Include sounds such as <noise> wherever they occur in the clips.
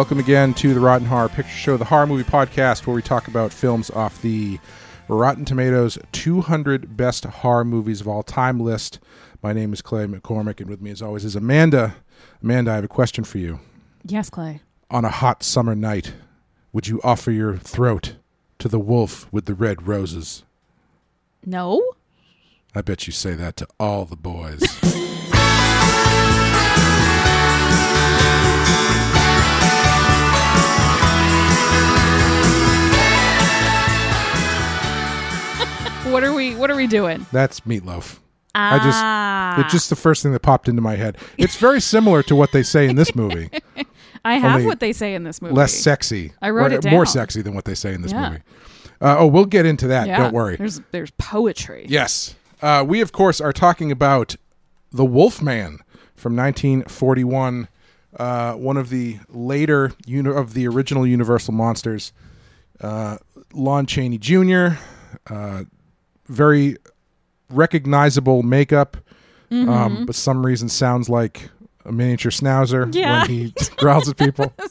Welcome again to the Rotten Horror Picture Show, the horror movie podcast where we talk about films off the Rotten Tomatoes 200 Best Horror Movies of All Time list. My name is Clay McCormick, and with me, as always, is Amanda. Amanda, I have a question for you. Yes, Clay. On a hot summer night, would you offer your throat to the wolf with the red roses? No? I bet you say that to all the boys. <laughs> What are we what are we doing? That's Meat Loaf. Ah. I just it's just the first thing that popped into my head. It's very similar to what they say in this movie. <laughs> I have what they say in this movie. Less sexy. I wrote it More sexy than what they say in this Yeah. movie. Uh, oh, we'll get into that. Yeah, Don't worry. There's there's poetry. Yes. Uh, we, of course, are talking about The Wolfman from 1941, uh, one of the later uni- of the original Universal monsters. Uh, Lon Chaney Jr., uh, very recognizable makeup, um, but some reason sounds like a miniature schnauzer Yeah. when he <laughs> growls at people. <laughs>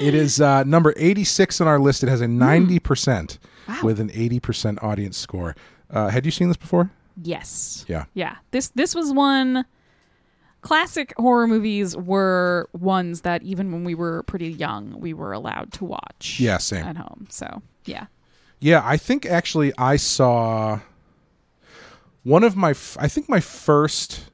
It is uh, number 86 on our list. It has a 90% with an 80% audience score. Uh, had you seen this before? Yes. Yeah. Yeah. This this was one classic horror movies were ones that even when we were pretty young, we were allowed to watch. Yeah, same. At home. So, yeah. Yeah, I think actually I saw one of my, f- I think my first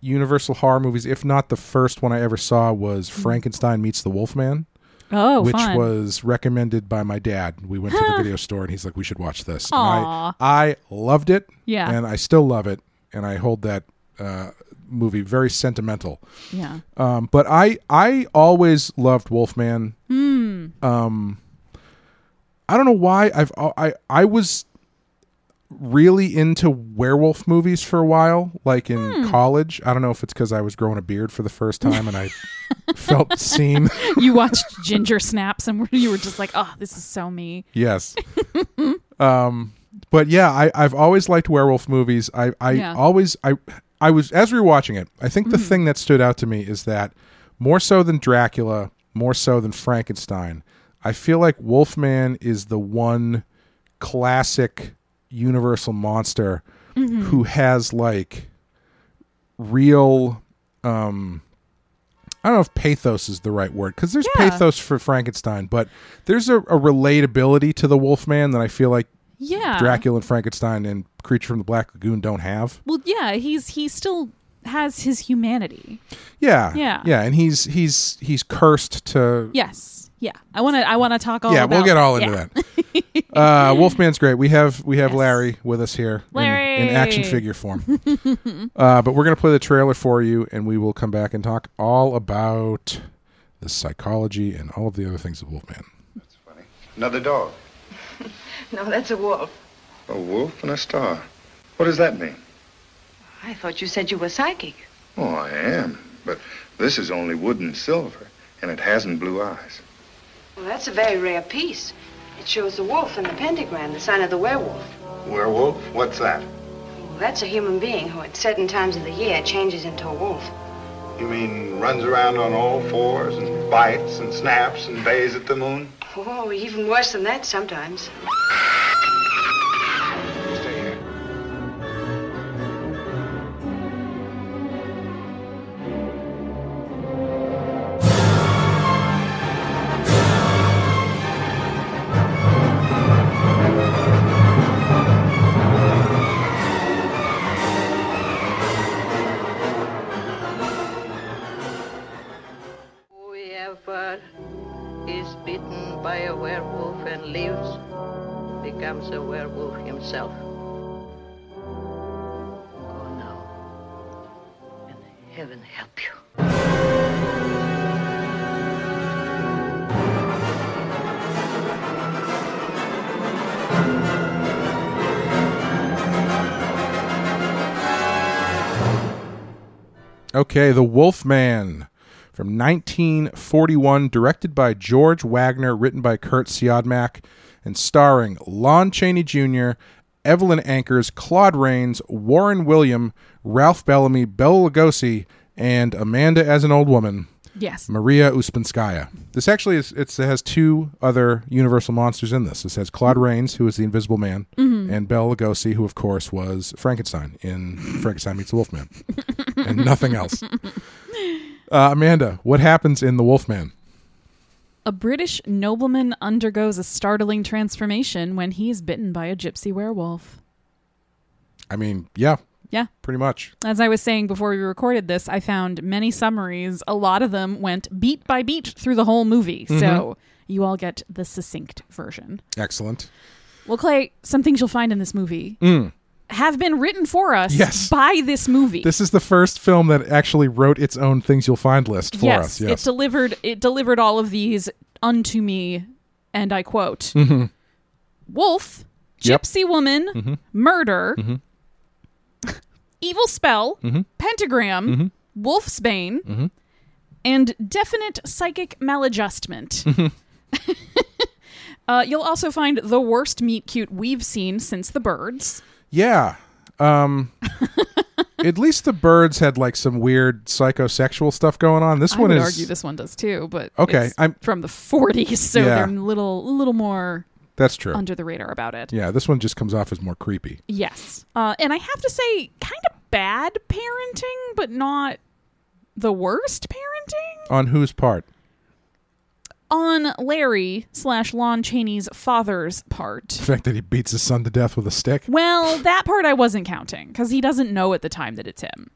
Universal horror movies, if not the first one I ever saw, was Frankenstein Meets the Wolfman, Oh, which fun. was recommended by my dad. We went to the video store and he's like, "We should watch this." And I, I loved it. Yeah. and I still love it, and I hold that uh, movie very sentimental. Yeah. Um, but I I always loved Wolfman. Hmm. Um, I don't know why I've I I was really into werewolf movies for a while, like in Hmm. college. I don't know if it's because I was growing a beard for the first time and I <laughs> felt seen. <laughs> You watched Ginger Snaps and you were just like, "Oh, this is so me." yes. <laughs> um, but yeah, I I've always liked werewolf movies. I I Yeah. always I I was as we were watching it. I think the thing that stood out to me is that more so than Dracula, more so than Frankenstein, I feel like Wolfman is the one classic universal monster who has like real um I don't know if pathos is the right word because there's Yeah. pathos for Frankenstein, but there's a, a relatability to the Wolfman that I feel like Yeah. Dracula and Frankenstein and Creature from the Black Lagoon don't have. Well, yeah, he's he still has his humanity. Yeah, Yeah. yeah, and he's he's he's cursed to. Yes. Yeah. I want to I want to talk all yeah, about we'll get all into yeah. that. uh, <laughs> Wolfman's great. We have we have Yes. Larry with us here in- in, action figure form. <laughs> uh, but we're gonna play the trailer for you, and we will come back and talk all about the psychology and all of the other things of Wolfman. That's funny. Another dog. <laughs> No, that's a wolf. A wolf and a star. What does that mean? I thought you said you were psychic. Oh, I am. But this is only wood and silver, and it hasn't blue eyes. Well, that's a very rare piece. It shows the wolf and the pentagram, the sign of the werewolf. Werewolf? What's that? Well, that's a human being who, at certain times of the year, changes into a wolf. You mean runs around on all fours and bites and snaps and bays at the moon? Oh, even worse than that sometimes. Werewolf lives becomes a werewolf himself. Oh no. And heaven help you. Okay, The Wolfman from 1941, directed by George Waggner, written by Curt Siodmak, and starring Lon Chaney Jr., Evelyn Ankers, Claude Rains, Warren William, Ralph Bellamy, Bela Lugosi, and Amanda as an old woman, Yes. Maria Ouspenskaya. This actually is it's, it has two other Universal monsters in this. This has Claude Rains, who is the Invisible Man, mm-hmm. and Bela Lugosi, who of course was Frankenstein in Frankenstein Meets the Wolfman, and nothing else. <laughs> Uh, Amanda, what happens in the Wolfman? A British nobleman undergoes a startling transformation when he is bitten by a gypsy werewolf. I mean, yeah, Yeah. pretty much. As I was saying before we recorded this, I found many summaries. A lot of them went beat by beat through the whole movie. Mm-hmm. So you all get the succinct version. Excellent. Well, Clay, some things you'll find in this movie have been written for us. Yes. by this movie. This is the first film that actually wrote its own things you'll find list for yes, us. it delivered it delivered all of these unto me, and I quote: "Wolf, Mm-hmm. Yep. Mm-hmm. gypsy woman, murder, <laughs> evil spell, Mm-hmm. pentagram, wolfsbane, and definite psychic maladjustment." <laughs> Mm-hmm. <laughs> uh, you'll also find the worst meet cute we've seen since the birds. Yeah. Um at least the birds had like some weird psychosexual stuff going on. This I one would is argue this one does too, but Okay, it's I'm- from the 40s, so Yeah. they're a little, a little more that's true. under the radar about it. yeah, this one just comes off as more creepy. Yes. Uh, and I have to say, kind of bad parenting, but not the worst parenting On whose part? On Larry slash Lon Chaney's father's part. The fact that he beats his son to death with a stick? Well, that part I wasn't counting because he doesn't know at the time that it's him.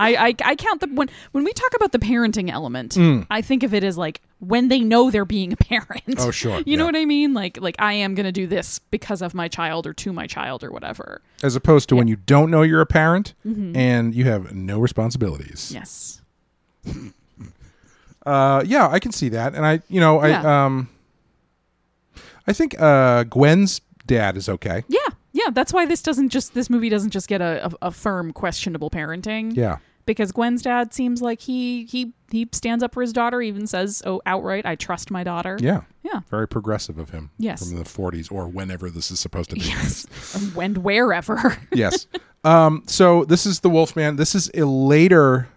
I, I, I count the when when we talk about the parenting element, I think of it as like when they know they're being a parent. Mm. Oh, sure, <laughs> you know what I mean? Like like I am gonna do this because of my child or to my child or whatever. As opposed to when you don't know you're a parent Mm-hmm. and you have no responsibilities. Yes. <laughs> Uh yeah, I can see that. And I you know, Yeah. I um I think uh Gwen's dad is okay. Yeah, yeah. That's why this doesn't just this movie doesn't just get a, a, a firm questionable parenting. Yeah. because Gwen's dad seems like he he he stands up for his daughter. Even says, "Oh, outright, I trust my daughter." Yeah. yeah. Very progressive of him. Yes. From the 40s or whenever this is supposed to be. Yes, and wherever. <laughs> yes. Um, so this is the Wolfman. This is a later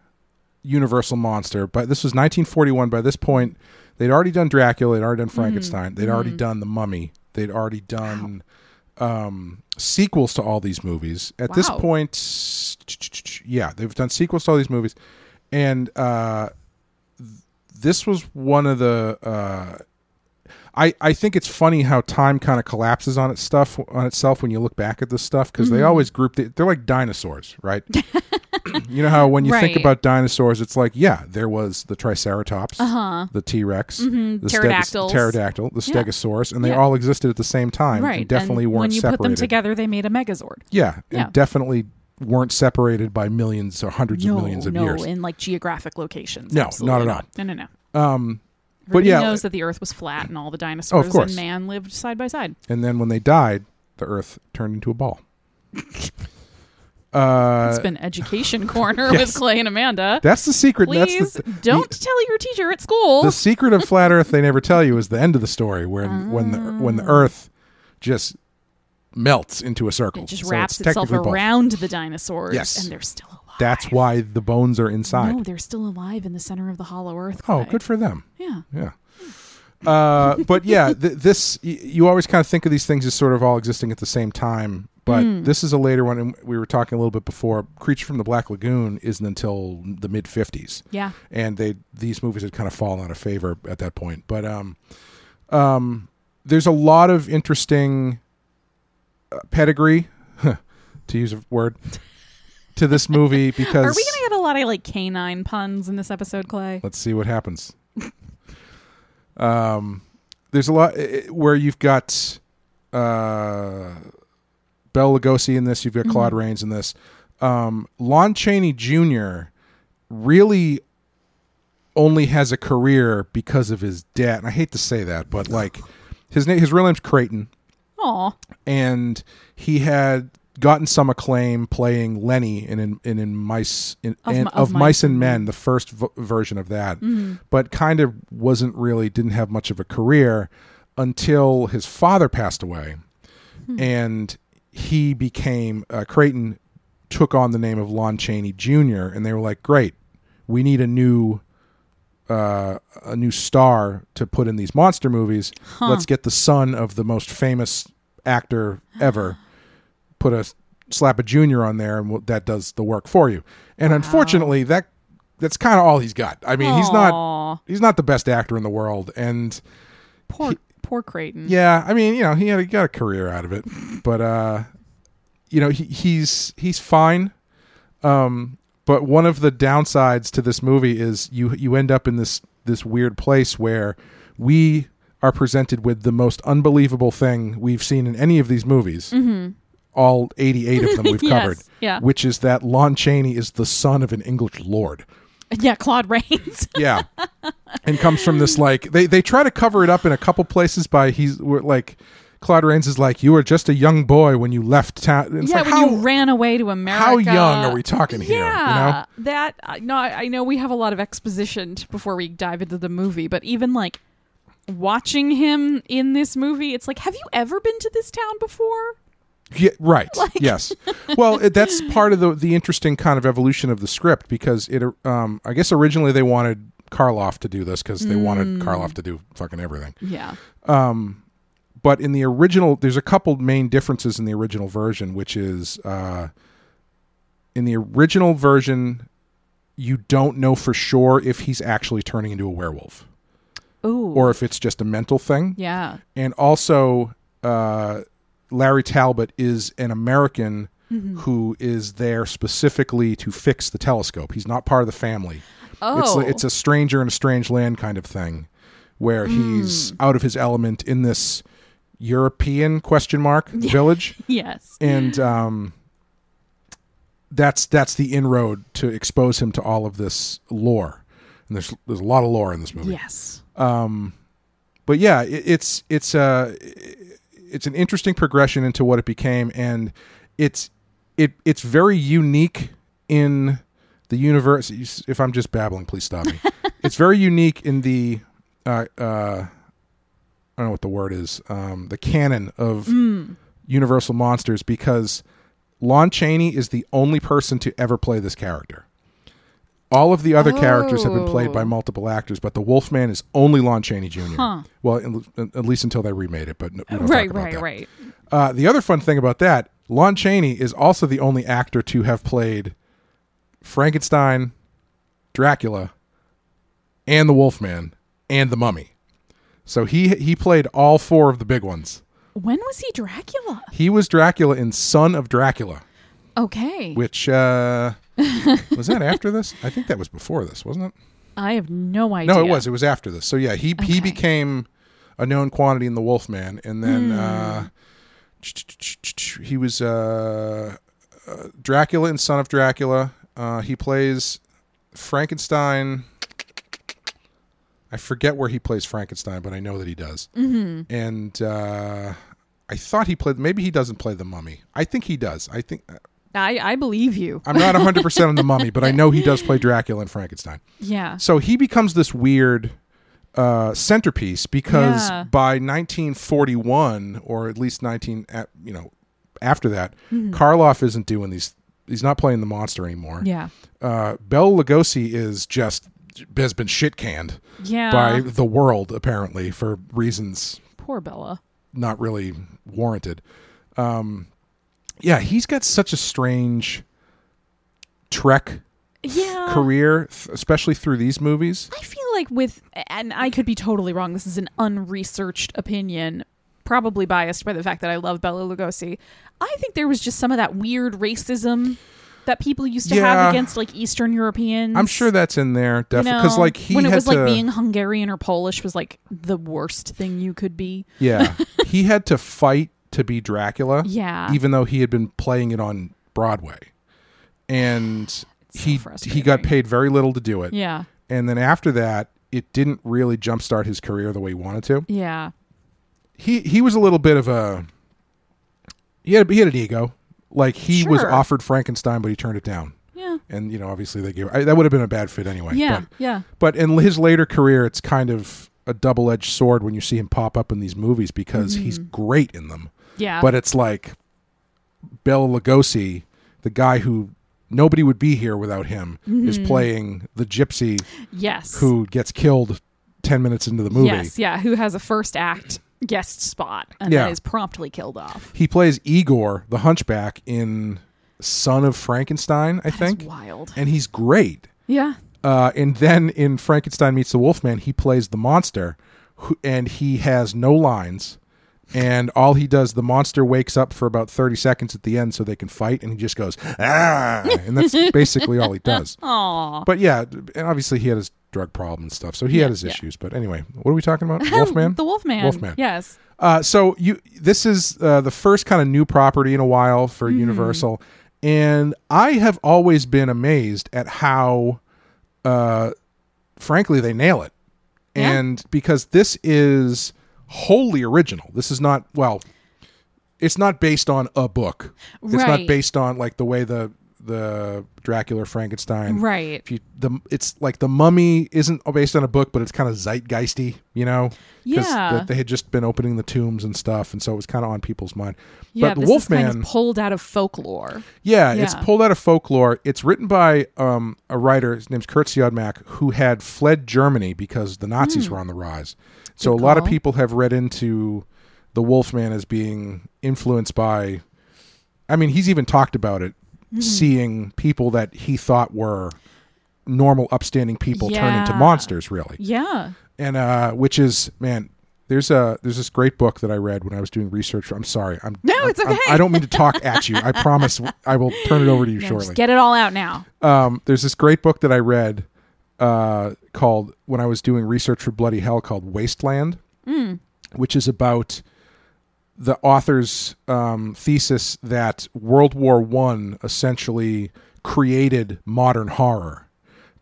Universal monster, but this was 1941. By this point, they'd already done Dracula. They'd already done Frankenstein. They'd already done The Mummy. They'd already done um, sequels to all these movies. At this point, yeah, they've done sequels to all these movies, and uh, this was one of the. Uh, I, I think it's funny how time kind of collapses on its stuff on itself when you look back at this stuff because Mm-hmm. they always group the, they're like dinosaurs, right? <laughs> you know how when you think about dinosaurs, it's like yeah, there was the Triceratops, the T Rex, the Uh-huh. Pterodactyls. pterodactyl, the Yeah. Stegosaurus, and they Yeah. all existed at the same time. right. and definitely and weren't when you separated. put them together, they made a Megazord. yeah, Yeah. and definitely weren't separated by millions or hundreds no, of millions of no, years. in like geographic locations. No, Absolutely not at all. No, no, no. Um, Everybody yeah, knows that the Earth was flat and all the dinosaurs course. and man lived side by side. and then when they died, the Earth turned into a ball. Uh, It's been education corner <laughs> yes. with Clay and Amanda. That's the secret. Please that's the, don't The, tell your teacher at school. the secret of flat Earth they never tell you is the end of the story, when when the when the Earth just melts into a circle. it just So wraps it's itself around the dinosaurs, Yes. and they're still alive. That's why the bones are inside. No, they're still alive in the center of the hollow Earth. oh, good for them. Yeah. Yeah. Uh, but yeah, th- this y- you always kind of think of these things as sort of all existing at the same time. But Hmm. this is a later one, and we were talking a little bit before. Creature from the Black Lagoon isn't until the mid '50s. Yeah. and they these movies had kind of fallen out of favor at that point. But um, um, there's a lot of interesting uh, pedigree, <laughs> to use a word, to this movie because <laughs> Are we gonna get a lot of like canine puns in this episode, Clay? let's see what happens. um, there's a lot eh, where you've got uh, Bela Lugosi in this, you've got Claude Rains in this. Um, Lon Chaney Jr. really only has a career because of his dad. And I hate to say that, but like his name, his real name's Creighton, Aw. and he had gotten some acclaim playing Lenny in in in, in mice in, Of Mi- of, of mice, and and men, the first v- version of that, Mm-hmm. but kind of wasn't really didn't have much of a career until his father passed away, Hmm. and he became uh, Creighton took on the name of Lon Chaney Jr. and they were like, great. we need a new uh, a new star to put in these monster movies. Let's get the son of the most famous actor ever. <gasps> <laughs> Put a slap a junior on there, and that does the work for you. And unfortunately, that that's kind of all he's got. I mean, he's not he's not the best actor in the world, and Poor poor Creighton. yeah, I mean, you know, he had he got a career out of it, but uh, you know, he, he's he's fine. Um, but one of the downsides to this movie is you you end up in this this weird place where we are presented with the most unbelievable thing we've seen in any of these movies. All 88 of them we've. <laughs> Yes, covered. yeah. Which is that Lon Chaney is the son of an English lord. Yeah, Claude Rains. <laughs> Yeah. and comes from this like they they try to cover it up in a couple places by he's like Claude Rains is like you were just a young boy when you left town. It's yeah, like, when how, you ran away to America. how young are we talking here? Yeah, You that I no, I I know we have a lot of exposition before we dive into the movie, but even like watching him in this movie, it's like, have you ever been to this town before? Yeah, right. <laughs> yes. Well, it, that's <laughs> part of the the interesting kind of evolution of the script because it. Um, I guess originally they wanted Karloff to do this because they Mm. wanted Karloff to do fucking everything. Yeah. Um, But in the original, there's a couple main differences in the original version, which is uh, in the original version, you don't know for sure if he's actually turning into a werewolf Ooh. or if it's just a mental thing. yeah. and also uh, Larry Talbot is an American mm-hmm. who is there specifically to fix the telescope. He's not part of the family. Oh. It's it's a stranger in a strange land kind of thing, where hmm. he's out of his element in this European question mark <laughs> village, yes. and um, that's that's the inroad to expose him to all of this lore. And there's there's a lot of lore in this movie Yes. Um, but yeah, it, it's it's a it's an interesting progression into what it became, and it's it it's very unique in the universe. If I'm just babbling, please stop me. <laughs> it's very unique in the uh, uh, I don't know what the word is, um, the canon of Universal monsters because Lon Chaney is the only person to ever play this character. All of the other characters have been played by Oh. multiple actors, but the Wolfman is only Lon Chaney Jr. Huh. Well, in, at least until they remade it, but no- we don't Right, right, that. right. Uh, the other fun thing about that, Lon Chaney is also the only actor to have played Frankenstein, Dracula, and the Wolfman, and the Mummy. So he he played all four of the big ones. When was he Dracula? He was Dracula in Son of Dracula, Okay. which uh, <laughs> was that after this? I think that was before this, wasn't it? I have no idea. No, it was. It was after this. So yeah, he he became a known quantity in the Wolfman, and then Hmm. uh, he was uh, uh, Dracula and Son of Dracula. Uh, he plays Frankenstein. I forget where he plays Frankenstein, but I know that he does. Mm-hmm. And uh, I thought he played. Maybe he doesn't play the Mummy. I think he does. I think I, I believe you. I'm not 100 <laughs> percent on the Mummy, but I know he does play Dracula and Frankenstein. Yeah. So he becomes this weird uh, centerpiece because Yeah. by 1941, or at least 19, at, you know, after that, Karloff isn't doing these. He's not playing the monster anymore. Yeah. Uh, Bela Lugosi is just has been shit canned Yeah. by the world apparently for reasons Poor Bela. not really warranted. Um, yeah, he's got such a strange trek Yeah. career, especially through these movies. I feel like with, and I could be totally wrong. This is an unresearched opinion, probably biased by the fact that I love Bela Lugosi. I think there was just some of that weird racism that people used to Yeah. have against like Eastern Europeans. I'm sure that's in there, definitely. Because know, like he when it was to, like being Hungarian or Polish was like the worst thing you could be. yeah, <laughs> he had to fight to be Dracula. Yeah. even though he had been playing it on Broadway, and so he he got paid very little to do it. Yeah. and then after that, it didn't really jumpstart his career the way he wanted to. Yeah. He he was a little bit of a he had he had an ego. Like he was offered Frankenstein, but he turned it down. Yeah. And you know, obviously they gave I, that would have been a bad fit anyway. Yeah. But, yeah. But in his later career, it's kind of a double edged sword when you see him pop up in these movies because he's mm. great in them. Yeah. But it's like Bela Lugosi, the guy who nobody would be here without him is Mm-hmm. playing the gypsy Yes. who gets killed 10 minutes into the movie. Yes, yeah, who has a first act guest spot and Yeah. then is promptly killed off. He plays Igor, the hunchback, in Son of Frankenstein, I That's think. wild. And he's great. Yeah. Uh, and then in Frankenstein Meets the Wolfman, he plays the monster, who, and he has no lines. And all he does, the monster wakes up for about 30 seconds at the end so they can fight, and he just goes, ah! And that's <laughs> basically all he does. Aw. But yeah, and obviously he had his drug problem and stuff, so he Yeah, had his yeah. issues. But anyway, what are we talking about? <laughs> Wolfman? the Wolfman. Wolfman. Yes. Uh, so you, this is uh, the first kind of new property in a while for Mm-hmm. Universal, and I have always been amazed at how, uh, frankly, they nail it. Yeah. And because this is wholly original, this is not well, it's not based on a book. It's not based on like the way the the Dracula Frankenstein Right. if you the it's like the mummy isn't based on a book but it's kind of zeitgeisty you know Yeah. the- they had just been opening the tombs and stuff and so it was kind of on people's mind Yeah, but this wolfman is kind of pulled out of folklore. yeah, it's pulled out of folklore it's written by um, a writer his name's curt siodmak who had fled germany because the nazis were on the rise so. Good a lot of people have read into the wolfman as being influenced by i mean he's even talked about it Hmm. seeing people that he thought were normal upstanding people turn into monsters really Yeah. and uh which is man there's a there's this great book that i read when i was doing research i'm sorry i'm No, I'm- it's I'm- okay. i don't mean to talk <laughs> at you i promise i will turn it over to you Yeah, shortly Just get it all out now. um there's this great book that i read uh called when i was doing research for bloody hell called wasteland which is about the author's um, thesis that World War One essentially created modern horror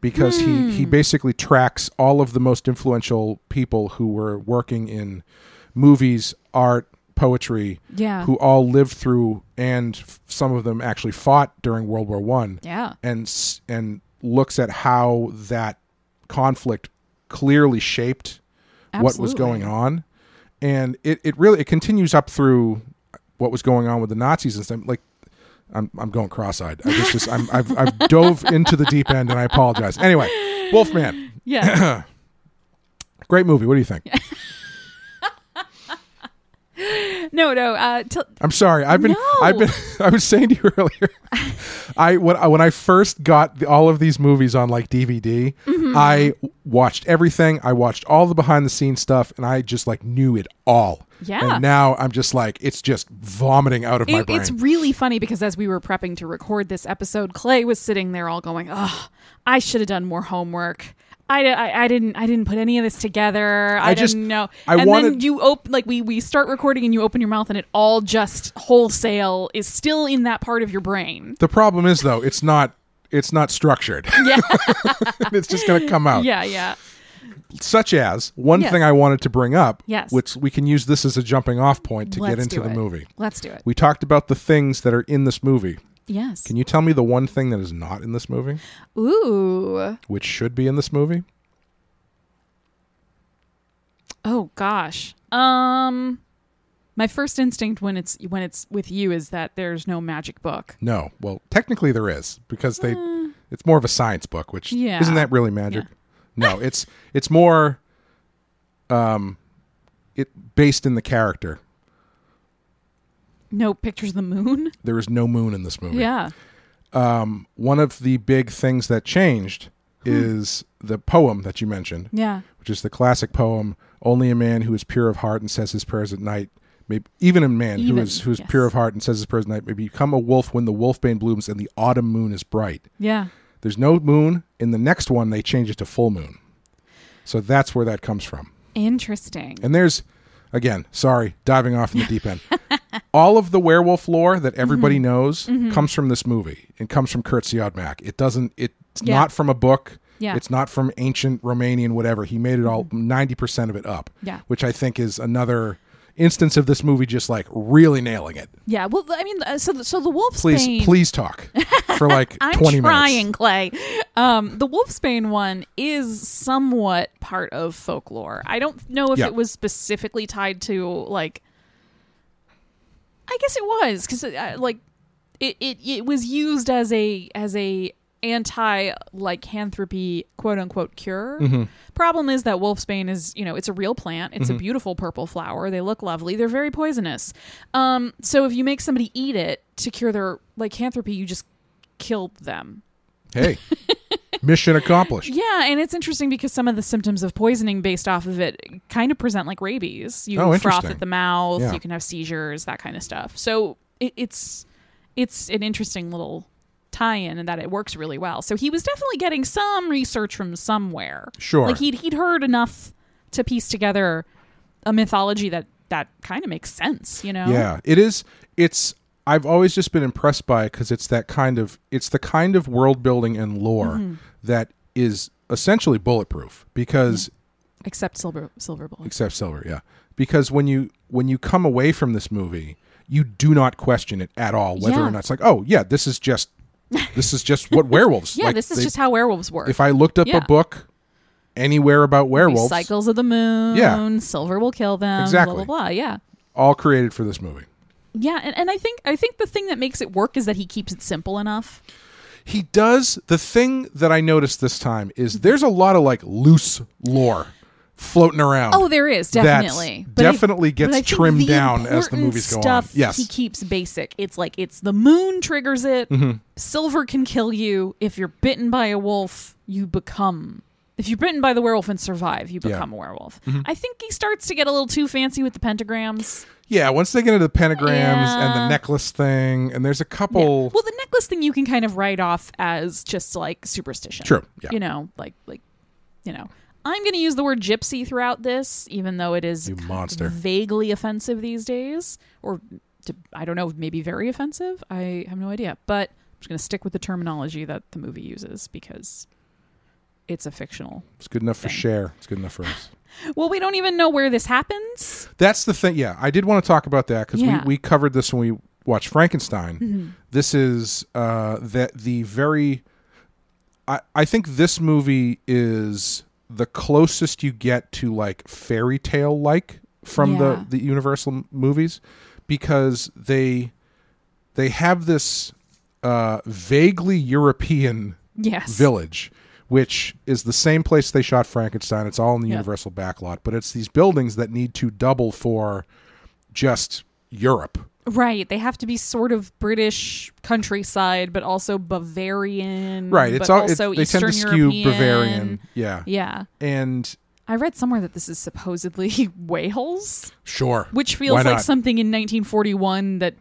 because he he basically tracks all of the most influential people who were working in movies, art, poetry, Yeah. who all lived through and f- some of them actually fought during World War One Yeah. and s- and looks at how that conflict clearly shaped what was going on and it, it really it continues up through what was going on with the nazis and stuff. Like i'm, I'm going cross-eyed. I just, just I'm, I've, I've <laughs> dove into the deep end and i apologize. Anyway wolfman. Yeah. <clears throat> great movie. What do you think <laughs> no, no. Uh, t- i'm sorry i've been No. i've been <laughs> i was saying to you <laughs> earlier <laughs> i when, I- when i first got the, all of these movies on like dvd Mm-hmm. i watched everything i watched all the behind the scenes stuff and i just like knew it all Yeah. and now i'm just like it's just vomiting out of my brain it's really funny because as we were prepping to record this episode, Clay was sitting there all going, "Oh, I should have done more homework. I, I, I didn't I didn't put any of this together. I, I just- didn't know." I and then you open like we we start recording and you open your mouth and it all just wholesale is still in that part of your brain. The problem is though, it's not it's not structured. <laughs> Yeah, <laughs> it's just going to come out. yeah, yeah. Such as one Yes. thing I wanted to bring up, Yes. which we can use this as a jumping off point to Let's get into the movie. Let's do it. We talked about the things that are in this movie. Yes. Can you tell me the one thing that is not in this movie, Ooh. which should be in this movie? Oh gosh. Um my first instinct when it's when it's with you is that there's no magic book. No. Well, technically there is because they it's more of a science book, which Uh. Yeah. isn't that really magic? No, it's it's more um it based in the character. No pictures of the moon? There is no moon in this movie. Yeah. Um, one of the big things that changed hmm. is the poem that you mentioned, Yeah. which is the classic poem "Only a man who is pure of heart and says his prayers at night, may even a man who Even, is who is yes. pure of heart and says his prayers at night may become a wolf when the wolfbane blooms and the autumn moon is bright." Yeah. There's no moon in the next one; they change it to full moon, so that's where that comes from. Interesting. And there's, again, sorry, diving off in the deep end. <laughs> All of the werewolf lore that everybody Mm-hmm. knows comes from this movie. It comes from Curt Siodmak. It doesn't. It's Yeah. not from a book. Yeah. Mm-hmm. It's not from ancient Romanian whatever. He made it all ninety percent of it up. Yeah. Which I think is another instance of this movie just like really nailing it. Yeah. Well, I mean, uh, so the, so the wolf's Please, please talk for <laughs> like I'm twenty trying, minutes. Clay. Um, the wolfsbane one is somewhat part of folklore. I don't know if Yeah. it was specifically tied to like. I guess it was because uh, like it, it it was used as a as a anti lycanthropy quote unquote cure. Mm-hmm. Problem is that wolfsbane is you know it's a real plant. It's Mm-hmm. a beautiful purple flower. They look lovely. They're very poisonous. Um, so if you make somebody eat it to cure their lycanthropy, you just killed them. Hey, <laughs> mission accomplished. Yeah, and it's interesting because some of the symptoms of poisoning based off of it kind of present like rabies. You Oh, froth at the mouth, Yeah. you can have seizures, that kind of stuff. So it, it's it's an interesting little tie-in and that it works really well. So he was definitely getting some research from somewhere. Sure. Like he'd he'd heard enough to piece together a mythology that that kind of makes sense, you know? Yeah, it is. It's. I've always just been impressed by it because it's that kind of. It's the kind of world building and lore Mm-hmm. that is essentially bulletproof because Except silver silver bullet. except silver yeah because when you when you come away from this movie you do not question it at all whether Yeah. or not it's like oh yeah this is just this is just what <laughs> werewolves yeah, like, this is they- just how werewolves work. if i looked up Yeah. a book anywhere about werewolves Cycles of the moon. Yeah. Silver will kill them. Exactly. Blah blah blah. Yeah. all created for this movie Yeah, and, and I think I think the thing that makes it work is that he keeps it simple enough. he does the thing that i noticed this time is there's a lot of like loose lore floating around Oh, there is definitely But I- definitely gets but trimmed down as the movies go on. stuff Yes. he keeps basic. It's like it's the moon triggers it. Mm-hmm. Silver can kill you. If you're bitten by a wolf, you become. If you're bitten by the werewolf and survive, you Yeah. Mm-hmm. become a werewolf. I think he starts to get a little too fancy with the pentagrams. yeah once they get into the pentagrams and the necklace thing and there's a Yeah. couple Well, the necklace thing you can kind of write off as just like superstition. True, yeah. You know, like like you know. I'm going to use the word gypsy throughout this, even though it is You monster. vaguely offensive these days, or to, I don't know, maybe very offensive. I have no idea, but I'm just going to stick with the terminology that the movie uses because it's a fictional. it's good enough for share it's good enough for us <laughs> Well, we don't even know where this happens. That's the thing. Yeah, I did want to talk about that because Yeah. we, we covered this when we watched Frankenstein. Mm-hmm. This is uh, that the very. I I think this movie is the closest you get to like fairy tale like from Yeah. the the Universal movies because they they have this uh, vaguely European Yes. village, which is the same place they shot Frankenstein. It's all in the Yeah. Universal backlot, but it's these buildings that need to double for just Europe. Right. They have to be sort of British countryside, but also Bavarian. Right. It's but all also they tend to Eastern skew European. Bavarian. Yeah. Yeah. And I read somewhere that this is supposedly <laughs> Wales, sure. which feels Why like not? something in 1941 that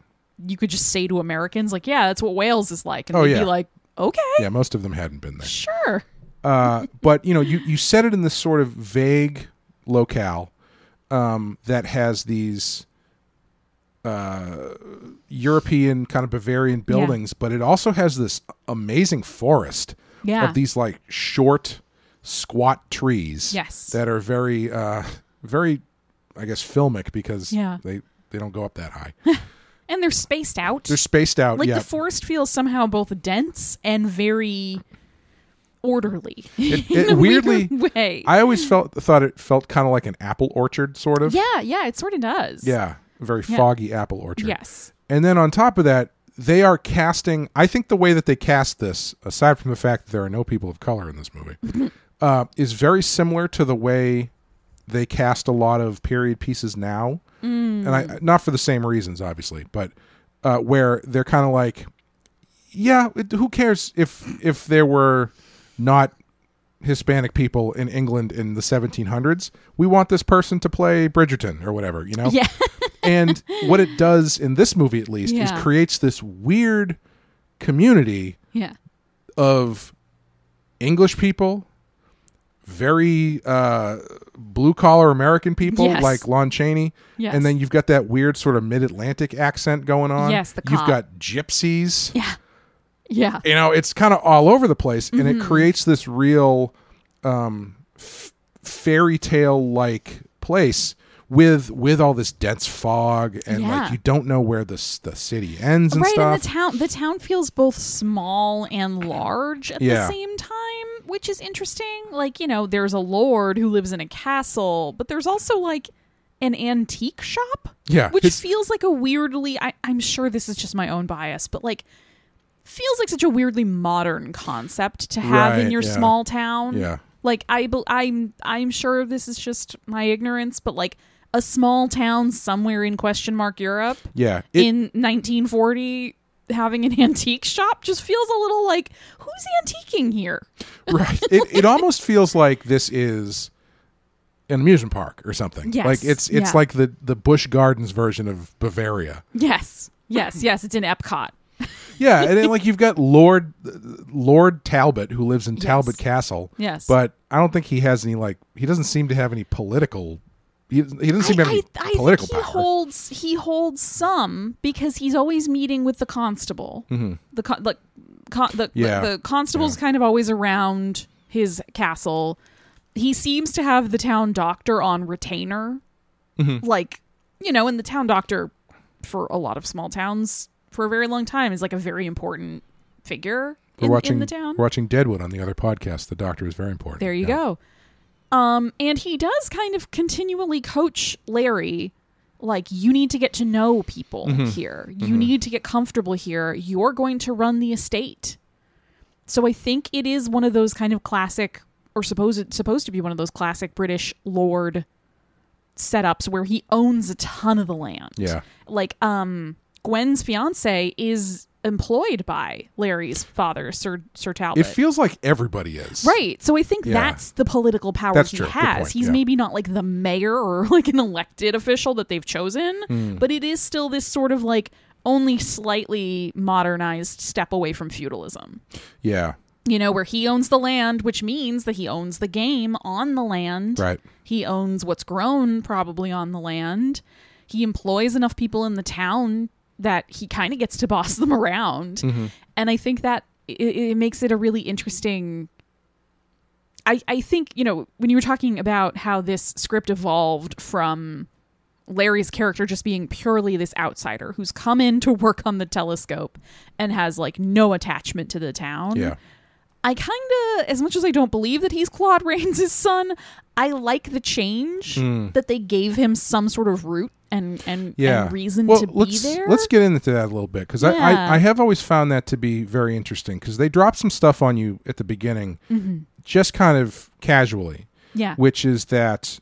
you could just say to Americans, like, yeah, that's what Wales is like. And Oh, they'd yeah. be like, okay, Yeah, most of them hadn't been there. sure. Uh, but you know, you you set it in this sort of vague locale um, that has these uh, European kind of Bavarian buildings, but it also has this amazing forest Yeah. of these like short, squat trees. Yes. that are very, uh, very, I guess, filmic because Yeah. they they don't go up that high. <laughs> And they're spaced out. They're spaced out. like yeah, the forest feels somehow both dense and very orderly. It- <laughs> in it a weird weirdly- way. I always felt thought it felt kind of like an apple orchard, sort of. yeah, yeah, it sort of does. Yeah, very Yeah. foggy apple orchard. Yes. And then on top of that, they are casting. I think the way that they cast this, aside from the fact that there are no people of color in this movie, <laughs> uh, is very similar to the way they cast a lot of period pieces now. Mm. And I not for the same reasons, obviously, but uh, where they're kind of like, yeah, it, who cares if if there were not Hispanic people in England in the 1700s? We want this person to play Bridgerton or whatever, you know? Yeah. <laughs> and what it does in this movie at least is creates this weird community yeah. of english people very uh, blue collar american people Yes. like lon chaney Yes. and then you've got that weird sort of mid-atlantic accent going on Yes, the you've got gypsies Yeah. Yeah. you know it's kind of all over the place and Mm-hmm. it creates this real um f- fairy tale like place with with all this dense fog and Yeah. like you don't know where the the city ends and right, stuff and the town the town feels both small and large at Yeah. the same time, which is interesting. Like, you know, there's a lord who lives in a castle, but there's also like an antique shop Yeah, which feels like a weirdly. I, I'm sure this is just my own bias, but like feels like such a weirdly modern concept to have in your yeah. small town. Yeah. Like I, I'm, I'm sure this is just my ignorance, but like a small town somewhere in question mark Europe yeah. It, in 1940 having an <laughs> antique shop just feels a little like who's antiquing here? <laughs> right. It, it almost feels like this is an amusement park or something. Yes, Like it's it's yeah. like the the Busch Gardens version of Bavaria. Yes, yes, yes. It's in Epcot. <laughs> Yeah, and then like you've got Lord Lord Talbot who lives in Yes. Talbot Castle. Yes. But I don't think he has any like he doesn't seem to have any political he, he doesn't seem to have any I political think he power. holds he holds some because he's always meeting with the constable. The con- like con- the, Mm-hmm. Yeah. the the constable's kind of always around his castle. He seems to have the town doctor on retainer. Mm-hmm. Like, you know, and the town doctor for a lot of small towns for a very long time is like a very important figure we're in, watching in the town. we're watching Deadwood on the other podcast. The doctor is very important. There you Yeah. go. Um, and he does kind of continually coach Larry, like, you need to get to know people Mm-hmm. here. You need to get comfortable here. You're going to run the estate. So I think it is one of those kind of classic, or supposed supposed to be one of those classic British lord setups where he owns a ton of the land. Yeah. Like, um, Gwen's fiance is employed by Larry's father, Sir Sir Talbot. It feels like everybody is. Right. So I think Yeah. that's the political power That's he true. Has. He's Yeah. maybe not like the mayor or <laughs> like an elected official that they've chosen, Hmm. but it is still this sort of like only slightly modernized step away from feudalism. Yeah. You know, where he owns the land, which means that he owns the game on the land. Right. He owns what's grown probably on the land. He employs enough people in the town that he kind of gets to boss them around. Mm-hmm. And I think that it, it makes it a really interesting. I, I think, you know, when you were talking about how this script evolved from Larry's character just being purely this outsider who's come in to work on the telescope and has like no attachment to the town. Yeah. I kind of, as much as I don't believe that he's Claude Rains' son, I like the change hmm. that they gave him some sort of root and and, yeah. and reason well, to be let's, there. Let's get into that a little bit because I, Yeah. I, I have always found that to be very interesting because they drop some stuff on you at the beginning just kind of casually, Mm-hmm. yeah, which is that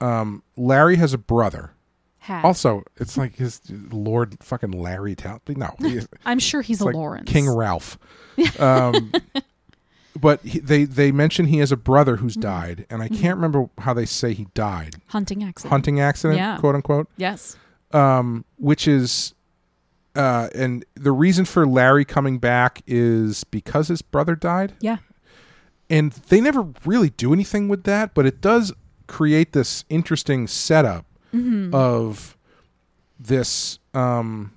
um, Larry has a brother. Had. Also, it's like his Lord fucking Larry Tal. No, <laughs> I'm sure he's a like Lawrence. King Ralph. <laughs> Um, but he, they they mention he has a brother Mm-hmm. who's died, and I can't remember how they say he died. hunting accident. Hunting accident, Yeah. quote unquote. Yes. um, which is uh, and the reason for Larry coming back is because his brother died, Yeah. and they never really do anything with that, but it does create this interesting setup of this um,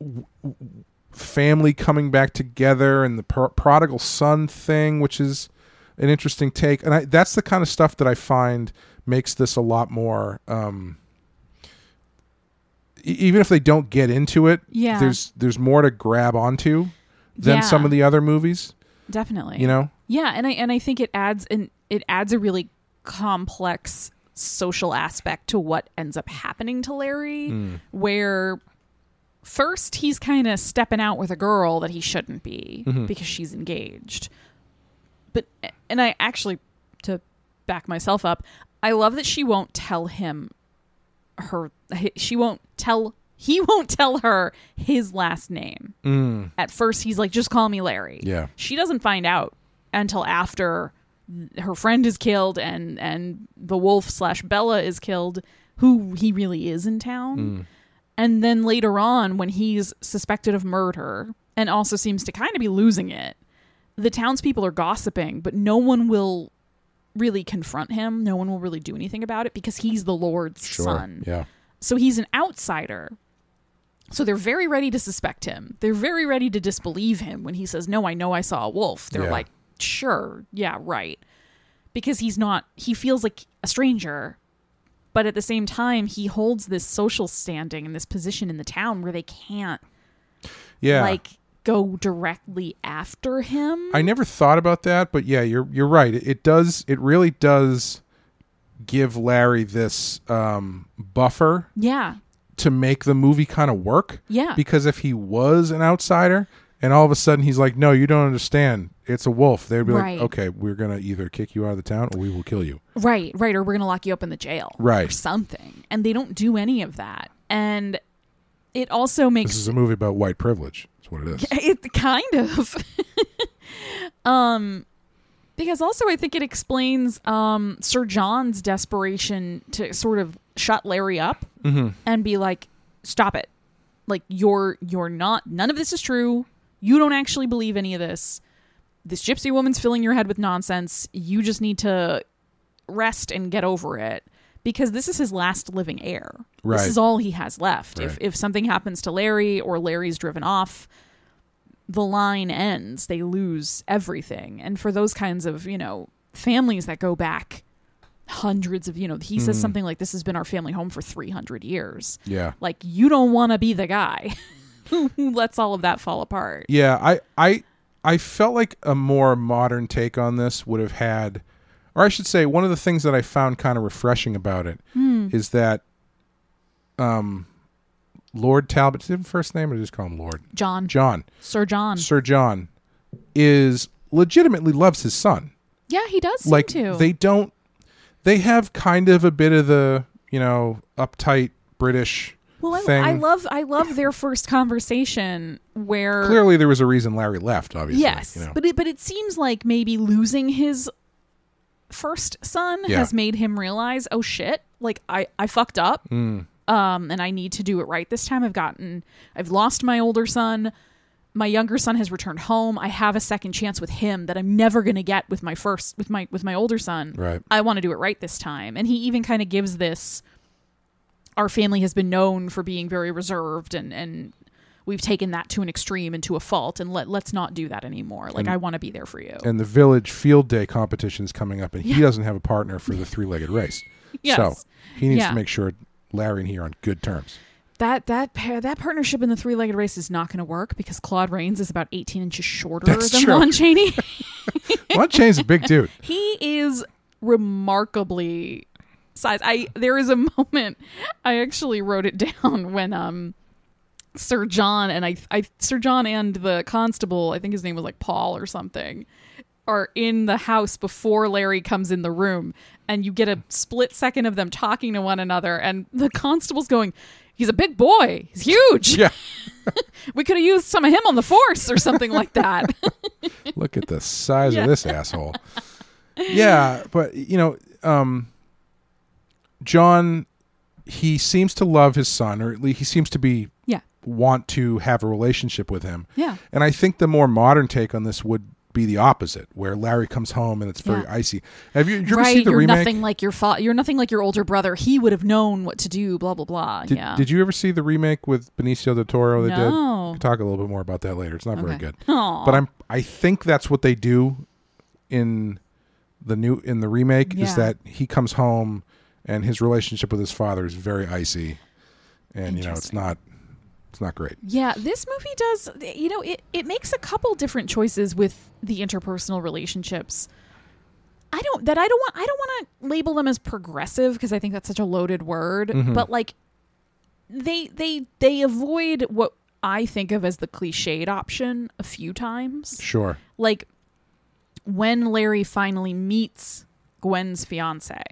w- w- family coming back together and the pro- prodigal son thing, which is an interesting take, and I, that's the kind of stuff that I find makes this a lot more. Um, e- even if they don't get into it, Yeah. there's there's more to grab onto than Yeah. some of the other movies. Definitely. You know, Yeah, and I and I think it adds an it adds a really complex social aspect to what ends up happening to Larry where first he's kind of stepping out with a girl that he shouldn't be because she's engaged. But and I actually to back myself up, I love that she won't tell him her she won't tell he <laughs> won't tell her his last name. mm, At first he's like just call me Larry yeah, she doesn't find out until after her friend is killed and and the wolf slash Bela is killed, who he really is in town. And then later on, when he's suspected of murder and also seems to kind of be losing it, the townspeople are gossiping, but no one will really confront him. No one will really do anything about it because he's the Lord's sure, son. yeah, So he's an outsider. So they're very ready to suspect him. They're very ready to disbelieve him when he says, "No, I know I saw a wolf." They're Yeah. like, "Sure, yeah, right." Because he's not he feels like a stranger, but at the same time he holds this social standing and this position in the town where they can't yeah. like go directly after him. I never thought about that, but yeah, you're you're right. It, it does. It really does give Larry this um, buffer Yeah. to make the movie kind of work. Yeah. Because if he was an outsider and all of a sudden he's like, no, you don't understand. It's a wolf. They'd be Right. like, okay, we're going to either kick you out of the town or we will kill you. Right, right. Or we're going to lock you up in the jail. Or Right. something. And they don't do any of that. And it also makes This is a movie about white privilege. That's what it is. <laughs> it kind of <laughs> um because also i think it explains um sir john's desperation to sort of shut larry up and be like stop it like you're you're not none of this is true you don't actually believe any of this this gypsy woman's filling your head with nonsense. You just need to rest and get over it because this is his last living heir. Right. this is all he has left. If Right. if something happens to larry or larry's driven off the line ends. They lose everything. And for those kinds of you know families that go back hundreds of you know he says hmm. something like this has been our family home for 300 years. Yeah. like you don't want to be the guy <laughs> who lets all of that fall apart. Yeah, I I I felt like a more modern take on this would have had or I should say one of the things that I found kind of refreshing about it is that um Lord Talbot, is it first name or just call him Lord? john John. sir john Sir John is legitimately loves his son. yeah he does like to they don't they have kind of a bit of the, you know, uptight British well I. I love i love their first conversation where Clearly there was a reason Larry left, obviously. Yes, you know. but it but it seems like maybe losing his first son Yeah. has made him realize, oh shit, like I I fucked up, Mm. um, and I need to do it right this time. I've gotten, I've lost my older son. My younger son has returned home. I have a second chance with him that I'm never going to get with my first with my with my older son. Right. I want to do it right this time. And he even kind of gives this our family has been known for being very reserved and and we've taken that to an extreme and to a fault and let let's not do that anymore. Like I want to be there for you. and the village field day competition is coming up, and he doesn't have a partner for the three-legged race. <laughs> Yes. So he needs Yeah. to make sure Larry and he are on good terms. that that pair that partnership in the three-legged race is not going to work because Claude Rains is about 18 inches shorter That's than true. Lon Chaney. <laughs> Lon Chaney's a big dude. <laughs> he is remarkably size. I there is a <laughs> moment I actually wrote it down <laughs> when um Sir John and I I Sir John and the constable, I think his name was like Paul or something, are in the house before Larry comes in the room and you get a split second of them talking to one another and the constable's going He's a big boy. He's huge. Yeah. <laughs> We could have used some of him on the force or something like that. Look at the size Yeah. of this asshole. Yeah, but you know, um, John, he seems to love his son, or at least he seems to be yeah. want to have a relationship with him. Yeah. And I think the more modern take on this would be the opposite, where Larry comes home and it's very Yeah. icy. Have you, did you ever right, see the you're remake? nothing like your fa- you're nothing like your older brother. He would have known what to do. Blah blah blah. Did, yeah. did you ever see the remake with Benicio del Toro? They did. No. Can talk a little bit more about that later. It's not very good. Aw. But I'm I think that's what they do in the new in the remake Yeah. is that he comes home and his relationship with his father is very icy, and you know it's not it's not great. Yeah, this movie does. You know, it it makes a couple different choices with the interpersonal relationships. I don't that I don't want I don't want to label them as progressive because I think that's such a loaded word. Mm-hmm. But like they they they avoid what I think of as the cliched option a few times. Sure. like when Larry finally meets Gwen's fiance,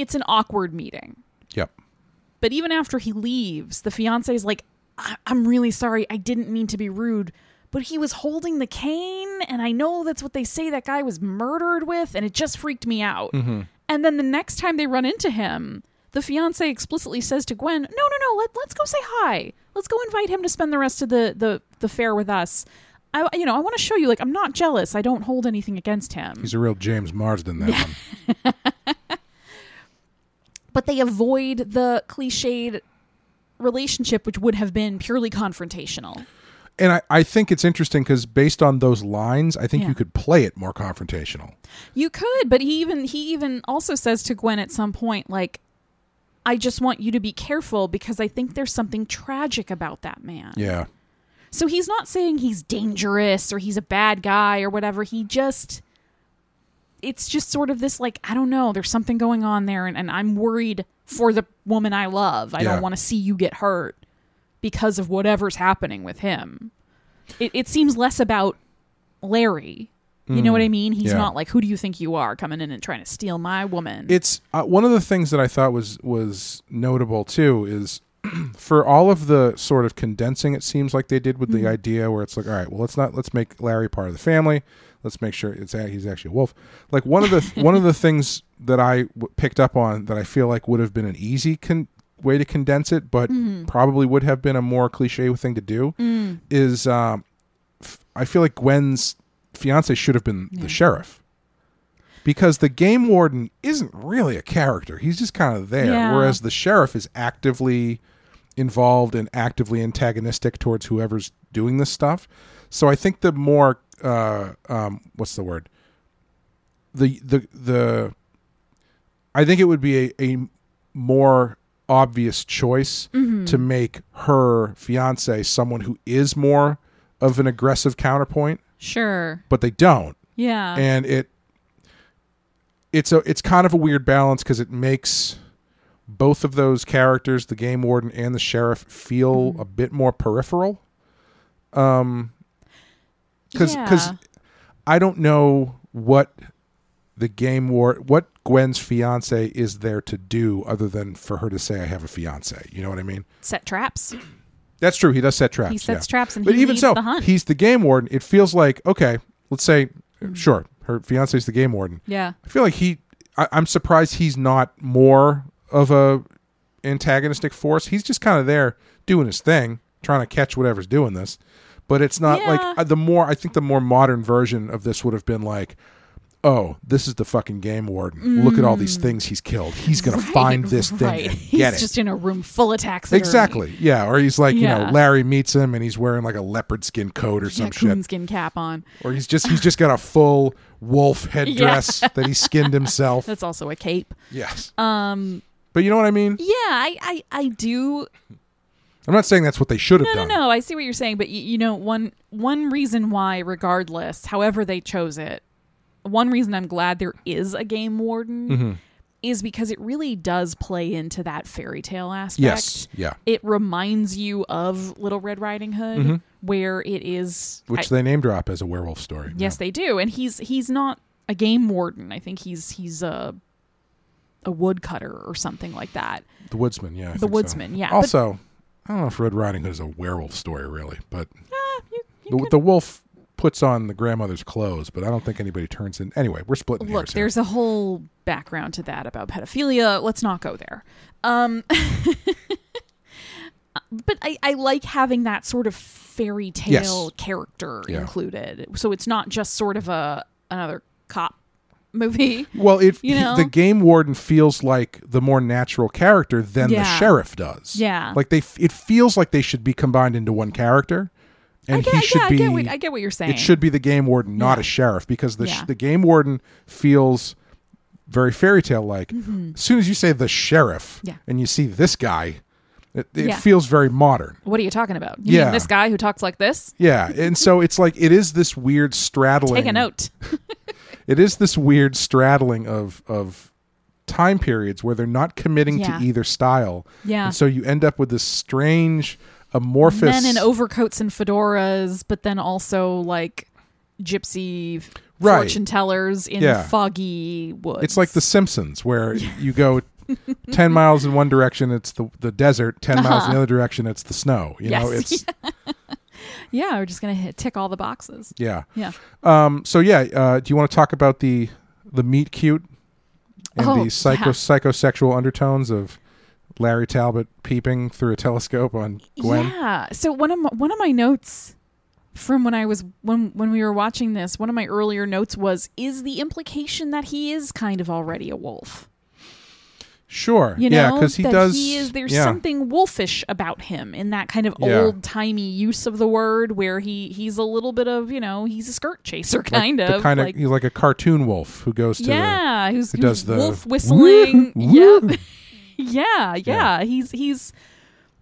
it's an awkward meeting. Yep. But even after he leaves, the fiance is like, I- I'm really sorry. I didn't mean to be rude, but he was holding the cane. And I know that's what they say that guy was murdered with. And it just freaked me out. Mm-hmm. And then the next time they run into him, the fiance explicitly says to Gwen, No, no, no, let, let's go say hi. Let's go invite him to spend the rest of the, the, the fair with us. I, you know, I want to show you, like, I'm not jealous. I don't hold anything against him. He's a real James Marsden. That <laughs> one. But they avoid the cliched relationship, which would have been purely confrontational. And I, I think it's interesting because based on those lines, I think Yeah. you could play it more confrontational. You could, but he even he even also says to Gwen at some point, like, I just want you to be careful because I think there's something tragic about that man. Yeah. So he's not saying he's dangerous or he's a bad guy or whatever. He just it's just sort of this like I don't know. There's something going on there, and, and I'm worried for the woman I love. I Yeah. don't want to see you get hurt because of whatever's happening with him. It, it seems less about Larry. You know what I mean? He's Mm. yeah. not like, who do you think you are coming in and trying to steal my woman? it's uh, one of the things that I thought was was notable too is <clears throat> for all of the sort of condensing it seems like they did with Mm-hmm. the idea where it's like all right well let's not let's make Larry part of the family let's make sure it's he's actually a wolf like one of the <laughs> one of the things that I w- picked up on that I feel like would have been an easy con- way to condense it but Mm-hmm. probably would have been a more cliche thing to do Mm. is um, f- I feel like Gwen's fiance should have been the sheriff because the game warden isn't really a character. He's just kind of there. Yeah. Whereas the sheriff is actively involved and actively antagonistic towards whoever's doing this stuff. So I think the more uh, um, what's the word? The the the I think it would be a, a more obvious choice to make her fiance someone who is more of an aggressive counterpoint, sure. but they don't Yeah. and it it's a it's kind of a weird balance because it makes both of those characters, the game warden and the sheriff, feel Mm-hmm. a bit more peripheral. Um, because Yeah. I don't know what the game war what Gwen's fiance is there to do other than for her to say I have a fiance. You know what I mean? set traps. That's true. He does set traps. He sets yeah. traps and but even so, the he's the game warden. It feels like okay. Let's say, Mm. sure, her fiance's the game warden. Yeah. I feel like he. I, I'm surprised he's not more of a antagonistic force. He's just kind of there doing his thing, trying to catch whatever's doing this. But it's not like Yeah. uh, the more. I think the more modern version of this would have been like. Oh, this is the fucking game warden. Look at all these things he's killed. He's gonna find this thing Mm. right. and He's get it. just in a room full of taxidermy. Exactly. Yeah. Or he's like, you know, Larry meets him and he's wearing like a leopard skin coat or Yeah, some shit. coonskin cap on. Or he's just he's just got a full wolf <laughs> headdress that he skinned himself. That's also a cape. yes. Um. But you know what I mean? Yeah, I, I, I do. I'm not saying that's what they should have done. No, no, done. no. I see what you're saying, but y- you know, one one reason why, regardless, however they chose it, one reason I'm glad there is a game warden Mm-hmm. is because it really does play into that fairy tale aspect. Yes. Yeah. It reminds you of Little Red Riding Hood, where it is. Mm-hmm. Which I- they name drop as a werewolf story. yes, they do, and he's he's not a game warden. I think he's he's a a woodcutter or something like that. The Woodsman. Yeah. I The think so. Woodsman, yeah, but- Also, I don't know if Red Riding Hood is a werewolf story really, but Ah, you, you the, could- the wolf puts on the grandmother's clothes, but I don't think anybody turns in. Anyway, we're splitting Look, hairs here. there's a whole background to that about pedophilia. Let's not go there. Um, <laughs> but I, I like having that sort of fairy tale Yes. character Yeah. included, so it's not just sort of a another cop movie. <laughs> Well, it You know? the game warden feels like the more natural character than the sheriff does. Yeah. like they it feels like they should be combined into one character, and I get, he should yeah, be. I get, what, I get what you're saying. it should be the game warden, not Yeah. a sheriff, because the Yeah. the game warden feels very fairy tale like. As soon as you say the sheriff, Mm-hmm. Yeah. and you see this guy, it, it Yeah. feels very modern. What are you talking about? You Yeah. mean this guy who talks like this? Yeah, and so it's like it is this weird straddling. <laughs> Take a note. <laughs> it is this weird straddling of of time periods where they're not committing Yeah. to either style. Yeah. And so you end up with this strange amorphous Men in overcoats and fedoras, but then also like gypsy Right. fortune tellers in Yeah. foggy woods. It's like The Simpsons where <laughs> you go 10 miles in one direction it's the the desert, 10 miles in the other direction it's the snow. You know, Uh-huh. It's <laughs> yeah, we're just gonna hit, tick all the boxes. yeah. Yeah. Um so yeah, uh do you want to talk about the the meet cute and Oh, the psycho yeah. psychosexual undertones of Larry Talbot peeping through a telescope on Gwen? Yeah. So one of my, one of my notes from when I was when when we were watching this, one of my earlier notes was is the implication that he is kind of already a wolf. Sure. You know, yeah, because he that does. He is. There's yeah. something wolfish about him in that kind of Yeah. old timey use of the word, where he he's a little bit of you know he's a skirt chaser Like kind the of kind like of he's like a cartoon wolf who goes to the yeah, who's, who who's does the wolf whistling. woo, Yep. <laughs> yeah, yeah, He's he's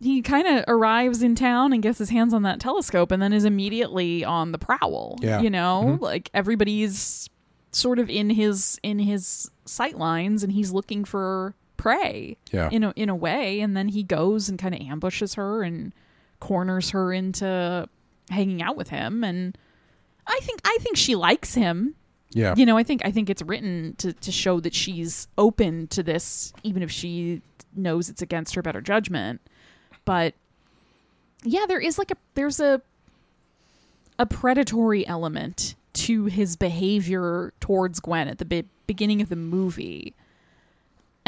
he kind of arrives in town and gets his hands on that telescope and then is immediately on the prowl. Yeah. You know, Mhm. like everybody's sort of in his in his sight lines and he's looking for prey Yeah. in a in a way. And then he goes and kind of ambushes her and corners her into hanging out with him. And I think I think she likes him. Yeah. you know i think i think it's written to to show that she's open to this even if she knows it's against her better judgment. But yeah there is like a there's a a predatory element to his behavior towards gwen at the be- beginning of the movie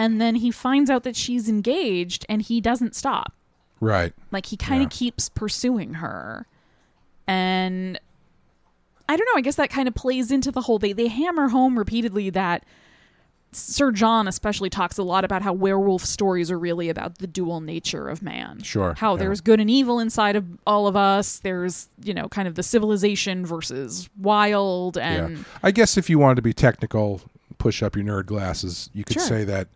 and then he finds out that she's engaged and he doesn't stop Right. like he kind of Yeah. keeps pursuing her. And I don't know, I guess that kind of plays into the whole they they hammer home repeatedly that Sir John especially talks a lot about how werewolf stories are really about the dual nature of man. Sure, How yeah. there's good and evil inside of all of us. There's, you know, kind of the civilization versus wild and yeah. I guess if you wanted to be technical, push up your nerd glasses, you could Sure. say that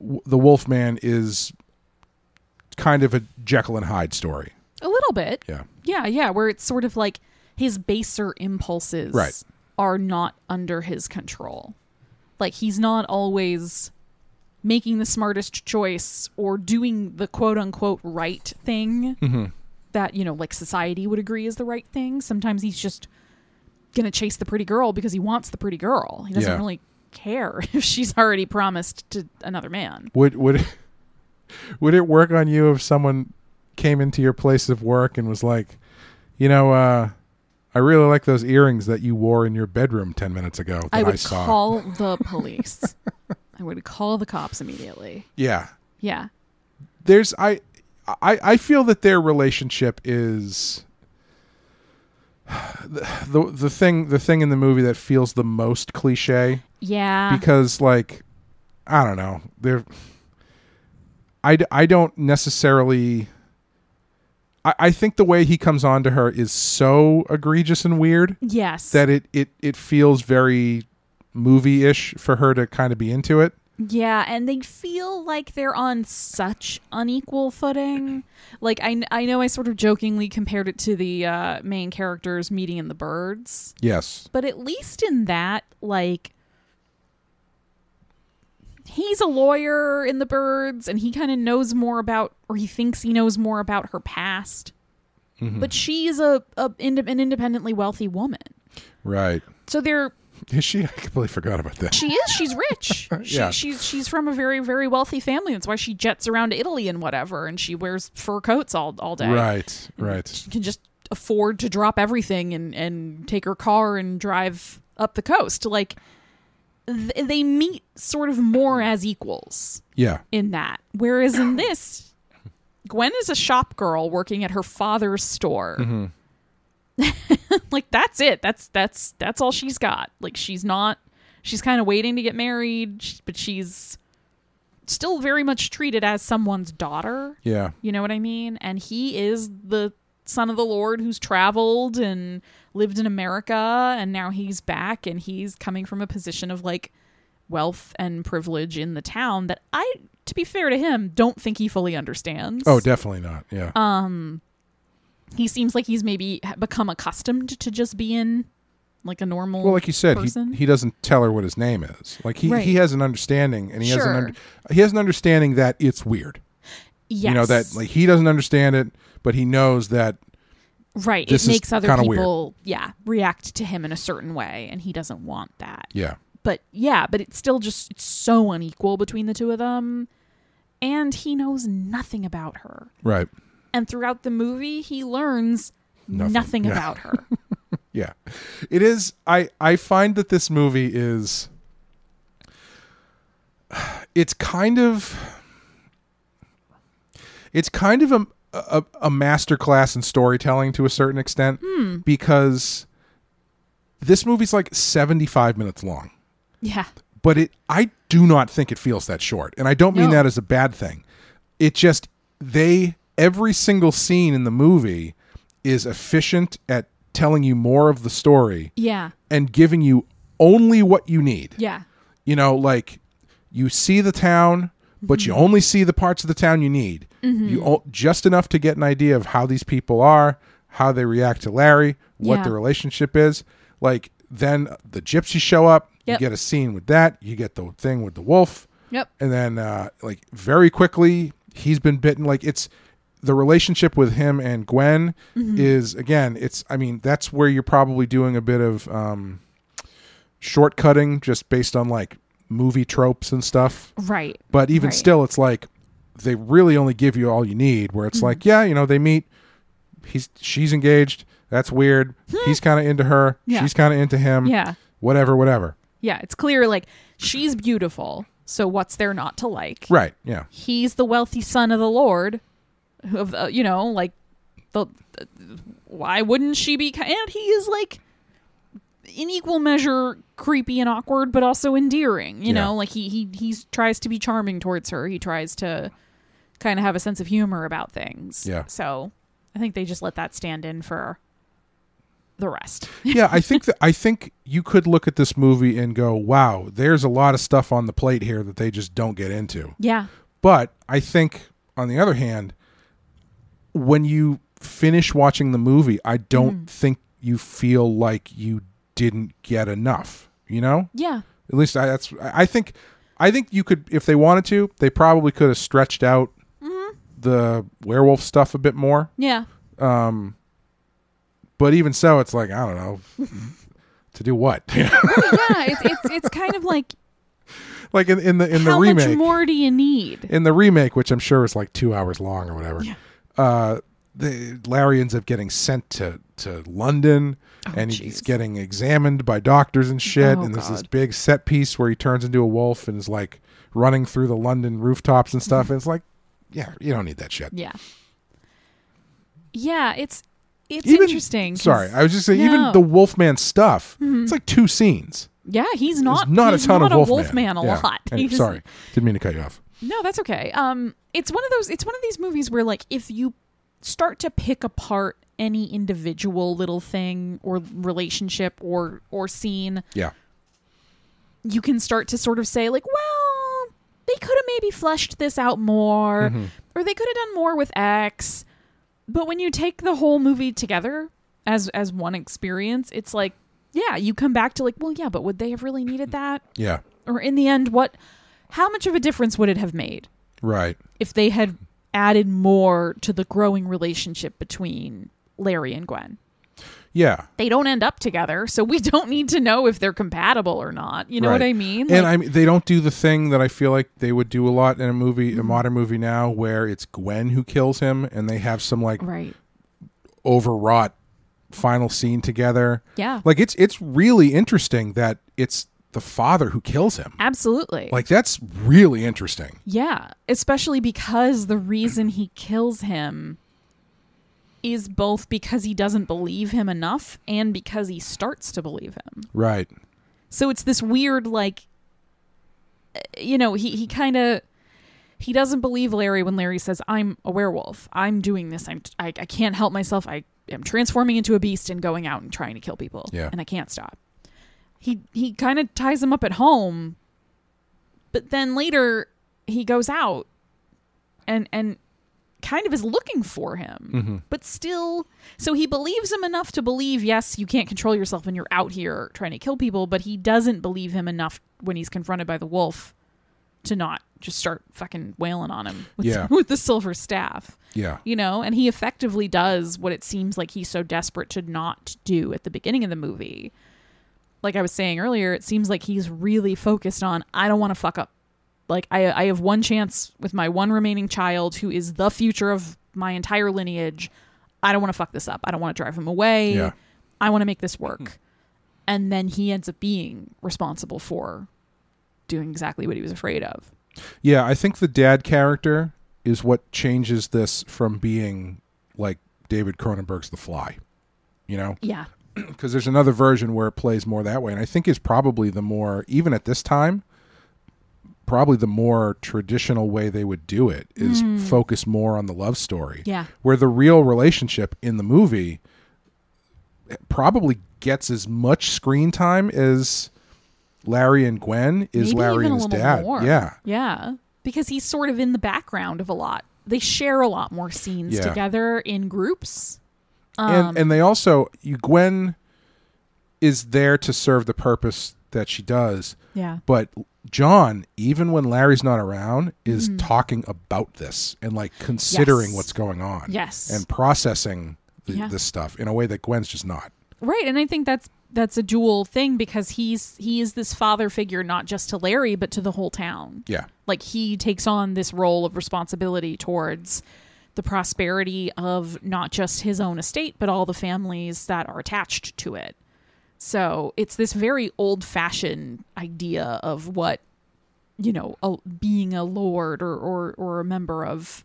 the Wolfman is kind of a Jekyll and Hyde story. a little bit. Yeah. Yeah, yeah, where it's sort of like his baser impulses Right. are not under his control. Like he's not always making the smartest choice or doing the quote unquote right thing Mm-hmm. that, you know, like society would agree is the right thing. Sometimes he's just going to chase the pretty girl because he wants the pretty girl. He doesn't Yeah. really care <laughs> if she's already promised to another man. Would would it, <laughs> would it work on you if someone came into your place of work and was like, you know, uh, I really like those earrings that you wore in your bedroom ten minutes ago that I I, would saw. call <laughs> the police. I would call the cops immediately. yeah, Yeah. there's I, I I feel that their relationship is <sighs> the, the the thing the thing in the movie that feels the most cliche Yeah. because like I don't know they're I don't necessarily I, I think the way he comes on to her is so egregious and weird yes. that it it, it feels very movie-ish for her to kind of be into it yeah, and they feel like they're on such unequal footing. Like I, I know I sort of jokingly compared it to the uh, main characters meeting in the birds, yes but at least in that, like, he's a lawyer in the birds, and he kind of knows more about, or he thinks he knows more about her past. Mm-hmm. But she's a, a ind- an independently wealthy woman, right so they're is she I completely forgot about that She is. She's rich. <laughs> she, Yeah. She's she's from a very very wealthy family. That's why she jets around to Italy and whatever, and she wears fur coats all all day. right right She can just afford to drop everything and and take her car and drive up the coast. Like th- they meet sort of more as equals yeah in that. Whereas in this, Gwen is a shop girl working at her father's store. Mm-hmm. <laughs> like that's it. That's that's that's all she's got. Like she's not. She's kind of waiting to get married, but she's still very much treated as someone's daughter. yeah You know what I mean? And he is the son of the Lord who's traveled and lived in America, and now he's back and he's coming from a position of like wealth and privilege in the town that I, to be fair to him, don't think he fully understands. oh definitely not yeah Um he seems like he's maybe become accustomed to just being like a normal. Well, like you said, person. he he doesn't tell her what his name is. Like he, Right. he has an understanding, and he has an under, he has an understanding that it's weird. yes. You know that like he doesn't understand it, but he knows that right. this It makes other kinda weird. people, yeah, react to him in a certain way, and he doesn't want that. yeah, but yeah, but it's still just it's so unequal between the two of them. And he knows nothing about her. right, And throughout the movie, he learns Nothing. nothing, Yeah. about her. <laughs> yeah. It is. I I find that this movie is. <sighs> It's kind of. It's kind of a a, a master class in storytelling to a certain extent Hmm. because this movie's like seventy five minutes long. yeah. but it I do not think it feels that short. And I don't mean No. that as a bad thing. It just they every single scene in the movie is efficient at telling you more of the story Yeah. and giving you only what you need. Yeah. You know, like you see the town, but Mm-hmm. you only see the parts of the town you need. You o- just enough to get an idea of how these people are, how they react to Larry, what Yeah. the relationship is. Like then the gypsies show up. Yep. You get a scene with that. You get the thing with the wolf, Yep. and then uh, like very quickly he's been bitten. Like it's the relationship with him and Gwen Mm-hmm. is again. It's I mean that's where you're probably doing a bit of um, shortcutting just based on like movie tropes and stuff. Right. But even Right. still, it's like they really only give you all you need. Where it's like, yeah, you know, they meet. He's she's engaged. That's weird. He's kind of into her. Hmm. Yeah. She's kind of into him. Yeah. Whatever, whatever. Yeah. It's clear like she's beautiful. So what's there not to like? Right. Yeah. He's the wealthy son of the Lord. Of the, you know, like the, the- why wouldn't she be? And he is like in equal measure creepy and awkward, but also endearing. You Yeah. know, like he he he tries to be charming towards her. He tries to kind of have a sense of humor about things. Yeah. So I think they just let that stand in for the rest. <laughs> yeah, I think that I think you could look at this movie and go, "Wow, there's a lot of stuff on the plate here that they just don't get into." Yeah. But I think, on the other hand, when you finish watching the movie, I don't mm. think you feel like you didn't get enough. You know, Yeah. at least I, that's. I think, I think you could, if they wanted to, they probably could have stretched out the werewolf stuff a bit more. Yeah. Um. But even so, it's like I don't know. <laughs> to do what? <laughs> yeah, it's it's it's kind of like like in, in the in the how remake. much more do you need? in the remake, which I'm sure is like two hours long or whatever, uh, the, Larry ends up getting sent to, to London and he's getting examined by doctors and shit. Oh, and there's this big set piece where he turns into a wolf and is like running through the London rooftops and stuff. and it's like, yeah, you don't need that shit. Yeah. Yeah, it's it's Even- interesting. Sorry, I was just saying, No. Mm-hmm. even the Wolfman stuff, it's like two scenes. Yeah, he's There's not not he's a ton not of a Wolfman. Wolfman a Yeah. lot. Anyway, sorry, didn't mean to cut you off. No, that's okay. Um, it's one of those. It's one of these movies where, like, if you start to pick apart any individual little thing or relationship or or scene, Yeah, you can start to sort of say, like, well, they could have maybe fleshed this out more, Mm-hmm. or they could have done more with X. But when you take the whole movie together as as one experience, it's like, yeah, you come back to like, well, yeah, but would they have really needed <clears throat> that? yeah, Or in the end, what? How much of a difference would it have made? right. if they had added more to the growing relationship between Larry and Gwen. Yeah, They don't end up together, so we <laughs> don't need to know if they're compatible or not. You know what I mean? and Like- I mean, they don't do the thing that I feel like they would do a lot in a movie, Mm-hmm. a modern movie now, where it's Gwen who kills him, and they have some like right. overwrought final scene together. Yeah. Like it's it's really interesting that it's the father who kills him. Absolutely. Like that's really interesting. yeah, especially because the reason he kills him is both because he doesn't believe him enough and because he starts to believe him. Right. So it's this weird, like, uh, you know, he, he kind of he doesn't believe Larry when Larry says, "I'm a werewolf. I'm doing this. I'm I, I can't help myself. I am transforming into a beast and going out and trying to kill people. Yeah. and I can't stop." He he kind of ties him up at home, but then later he goes out and and kind of is looking for him mm-hmm. but still so he believes him enough to believe yes you can't control yourself when you're out here trying to kill people but he doesn't believe him enough when he's confronted by the wolf to not just start fucking wailing on him with, Yeah. <laughs> with the silver staff Yeah. you know and he effectively does what it seems like he's so desperate to not do at the beginning of the movie like i was saying earlier it seems like he's really focused on i don't want to fuck up like I, I have one chance with my one remaining child who is the future of my entire lineage i don't want to fuck this up i don't want to drive him away Yeah. i want to make this work and then he ends up being responsible for doing exactly what he was afraid of Yeah, I think the dad character is what changes this from being like David Cronenberg's The Fly. You know? yeah <clears throat> because there's another version where it plays more that way and i think is probably the more even at this time probably the more traditional way they would do it is hmm. focus more on the love story Yeah. where the real relationship in the movie probably gets as much screen time as larry and gwen is Maybe larry and his dad more. yeah Yeah. Because he's sort of in the background of a lot. They share a lot more scenes Yeah. together in groups. and um, and they also you Gwen is there to serve the purpose that she does. Yeah. But John, even when Larry's not around, is mm-hmm. talking about this and like considering. Yes. what's going on. Yes. And processing the, Yeah. this stuff in a way that Gwen's just not. Right, and I think that's that's a dual thing because he's he is this father figure not just to Larry but to the whole town. Yeah. Like he takes on this role of responsibility towards the prosperity of not just his own estate but all the families that are attached to it. So, it's this very old-fashioned idea of what you know, a, being a lord or, or or a member of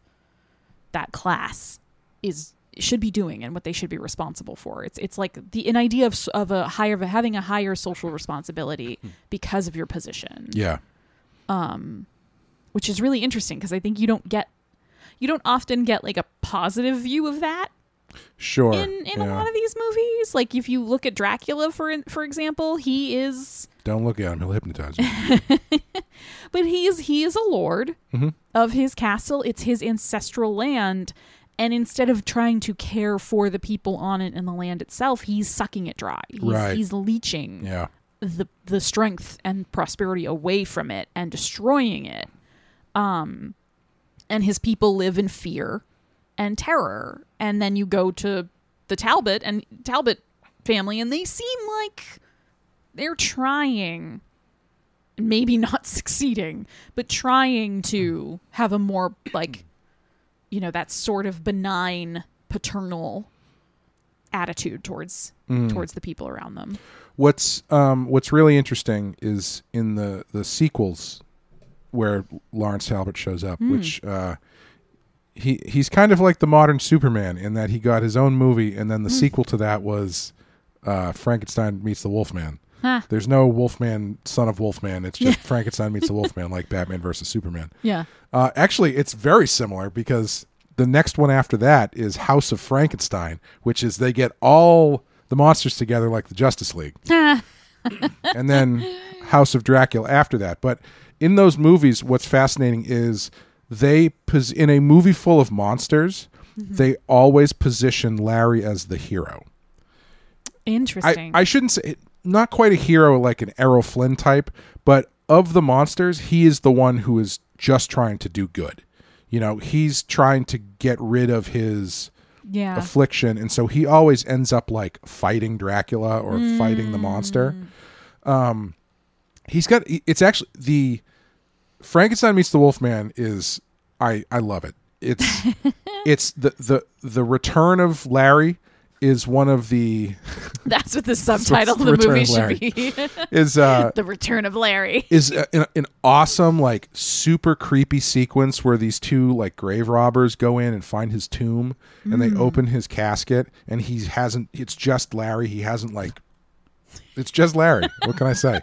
that class is should be doing and what they should be responsible for. It's it's like the an idea of of a higher of having a higher social responsibility <laughs> because of your position, Yeah. Um which is really interesting because I think you don't get you don't often get like a positive view of that Sure. in in a lot of these movies. Like if you look at Dracula for for example, he is Don't look at him; he'll hypnotize you. <laughs> but he is he is a lord of his castle. It's his ancestral land, and instead of trying to care for the people on it and the land itself, he's sucking it dry. He's, Right. he's leeching yeah. the the strength and prosperity away from it and destroying it. Um, and his people live in fear and terror. And then you go to the Talbot and Talbot family, and they seem like they're trying, maybe not <laughs> succeeding, but trying to have a more like, you know, that sort of benign paternal attitude towards towards the people around them. What's um what's really interesting is in the the sequels where Lawrence Talbot shows up, Hmm. which uh he he's kind of like the modern Superman in that he got his own movie and then the sequel to that was uh Frankenstein meets the Wolfman. Huh. There's no Wolfman, son of Wolfman. It's just <laughs> Frankenstein meets the Wolfman, like Batman versus Superman. Yeah. Uh, actually, it's very similar because the next one after that is House of Frankenstein, which is they get all the monsters together like the Justice League, <laughs> and then House of Dracula after that. But in those movies, what's fascinating is they pos- in a movie full of monsters, they always position Larry as the hero. Interesting. I shouldn't say not quite a hero like an Errol Flynn type, but of the monsters, he is the one who is just trying to do good. You know, he's trying to get rid of his yeah. affliction, and so he always ends up like fighting Dracula or fighting the monster. Um, he's got. It's actually the Frankenstein meets the Wolfman is I I love it. It's <laughs> it's the the the return of Larry is one of the <laughs> That's what the subtitle of the the movie should be. <laughs> is uh the Return of Larry. is a, an, an awesome like super creepy sequence where these two like grave robbers go in and find his tomb and they open his casket and he hasn't it's just Larry he hasn't like it's just Larry what can I say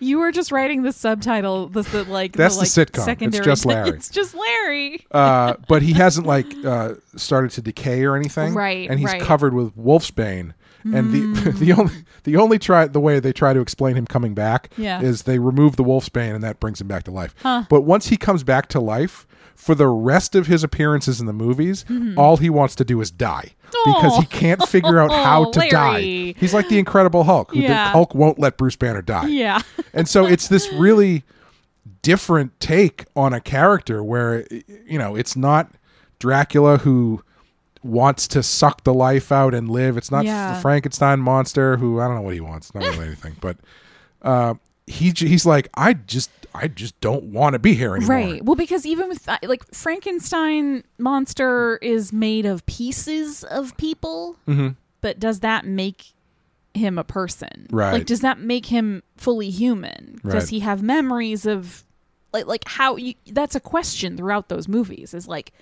You were just writing the subtitle, the, the like That's the, the like, sitcom. It's Secondary just <laughs> Larry. It's just Larry. uh but he hasn't like uh started to decay or anything Right, and he's right. Covered with wolfsbane and the <laughs> the only the only try the way they try to explain him coming back Yeah. is they remove the wolfsbane and that brings him back to life. But once he comes back to life, for the rest of his appearances in the movies, all he wants to do is die because he Mm-hmm. Can't figure out how to <laughs> die. He's like the Incredible Hulk. Who the Hulk won't let Bruce Banner die. Yeah. And so it's this <laughs> really different take on a character where you know it's not Dracula who wants to suck the life out and live. It's not Yeah. the Frankenstein monster who I don't know what he wants, not really <laughs> anything, but uh, he he's like I just I just don't want to be here anymore. Right. Well, because even with uh, like Frankenstein monster is made of pieces of people, Mm-hmm. but does that make him a person? Right. Like, does that make him fully human? Right. Does he have memories of like like how you? That's a question throughout those movies. Is like.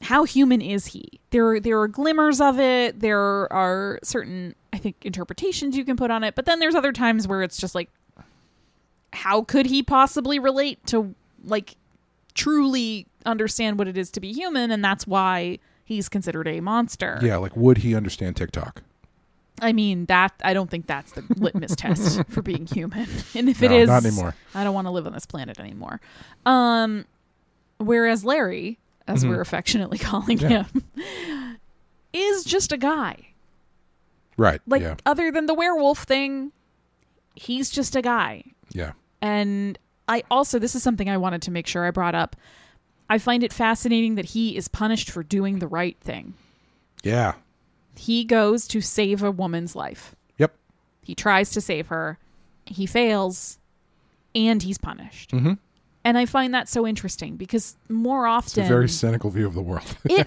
How human is he? There, are, there are glimmers of it. There are certain, I think, interpretations you can put on it. But then there's other times where it's just like, how could he possibly relate to like truly understand what it is to be human and that's why he's considered a monster Yeah, like would he understand TikTok? i mean that i don't think that's the litmus test <laughs> for being human <laughs> and if it No, is not anymore. i don't want to live on this planet anymore um whereas larry Mm-hmm. as we're affectionately <laughs> calling Yeah. him is just a guy Right. Like yeah. other than the werewolf thing, he's just a guy. Yeah. And I also, this is something I wanted to make sure I brought up. I find it fascinating that he is punished for doing the right thing. Yeah. He goes to save a woman's life. Yep. He tries to save her. He fails, and he's punished. Mhm. And I find that so interesting because more It's often a very cynical view of the world. <laughs> it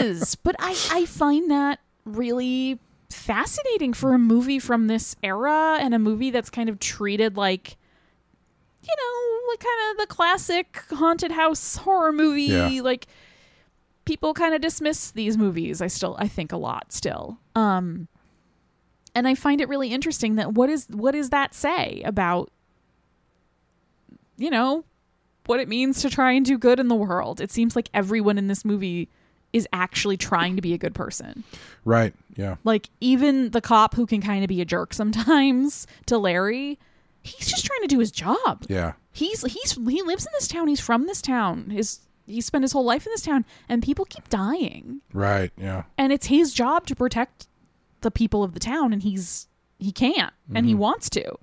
is, but I I find that really fascinating for a movie from this era and a movie that's kind of treated like you know, like kind of the classic haunted house horror movie Yeah. like people kind of dismiss these movies. I still I think a lot still. Um and I find it really interesting that what is what does that say about you know, what it means to try and do good in the world. It seems like everyone in this movie is actually trying to be a good person. right. Yeah. Like even the cop who can kind of be a jerk sometimes to Larry, he's just trying to do his job. Yeah. He's he's he lives in this town. He's from this town. His he spent his whole life in this town and people keep dying. Right. Yeah. And it's his job to protect the people of the town and he's he can't and he mm-hmm. wants to.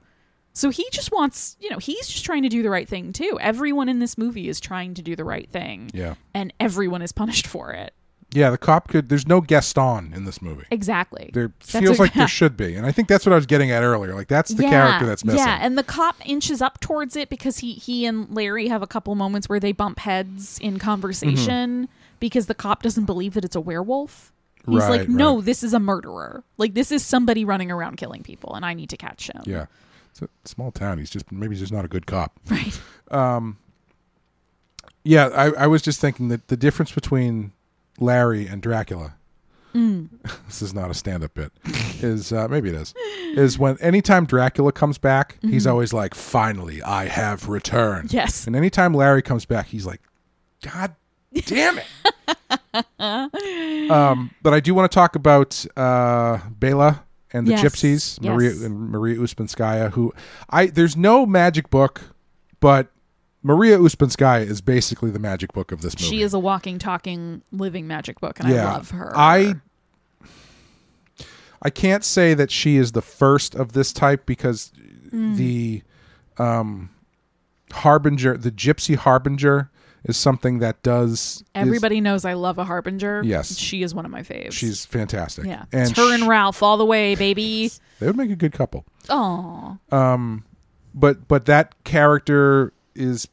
So he just wants, you know, he's just trying to do the right thing too. Everyone in this movie is trying to do the right thing. Yeah. And everyone is punished for it. Yeah. The cop could. There's no Gaston in this movie. Exactly. There feels what- like there <laughs> should be, and I think that's what I was getting at earlier. Like that's the Yeah, character that's missing. Yeah, and the cop inches up towards it because he he and Larry have a couple moments where they bump heads in conversation because the cop doesn't believe that it's a werewolf. He's Right, like, "No, right. this is a murderer. Like this is somebody running around killing people and I need to catch him." yeah. It's a small town. He's just maybe he's just not a good cop. Right. Um. Yeah, I, I was just thinking that the difference between Larry and Dracula. Mm. <laughs> this is not a stand-up bit. <laughs> Is uh, maybe it is. Is when anytime Dracula comes back, he's always like, "Finally, I have returned." Mm-hmm. Yes. And anytime Larry comes back, he's like, "God damn it!" <laughs> um, but I do want to talk about uh, Bela and the Yes, Gypsies, Maria yes. and Maria Ouspenskaya. Who I there's no magic book, but Maria Ouspenskaya is basically the magic book of this movie. She is a walking, talking, living magic book, and yeah, I love her. I I can't say that she is the first of this type because Mm. the um harbinger, the gypsy harbinger, is something that does is- Everybody knows I love a harbinger. Yes. she is one of my faves. she's fantastic. yeah, and it's her sh- and Ralph all the way, baby. they would make a good couple. Oh, um, but but that character is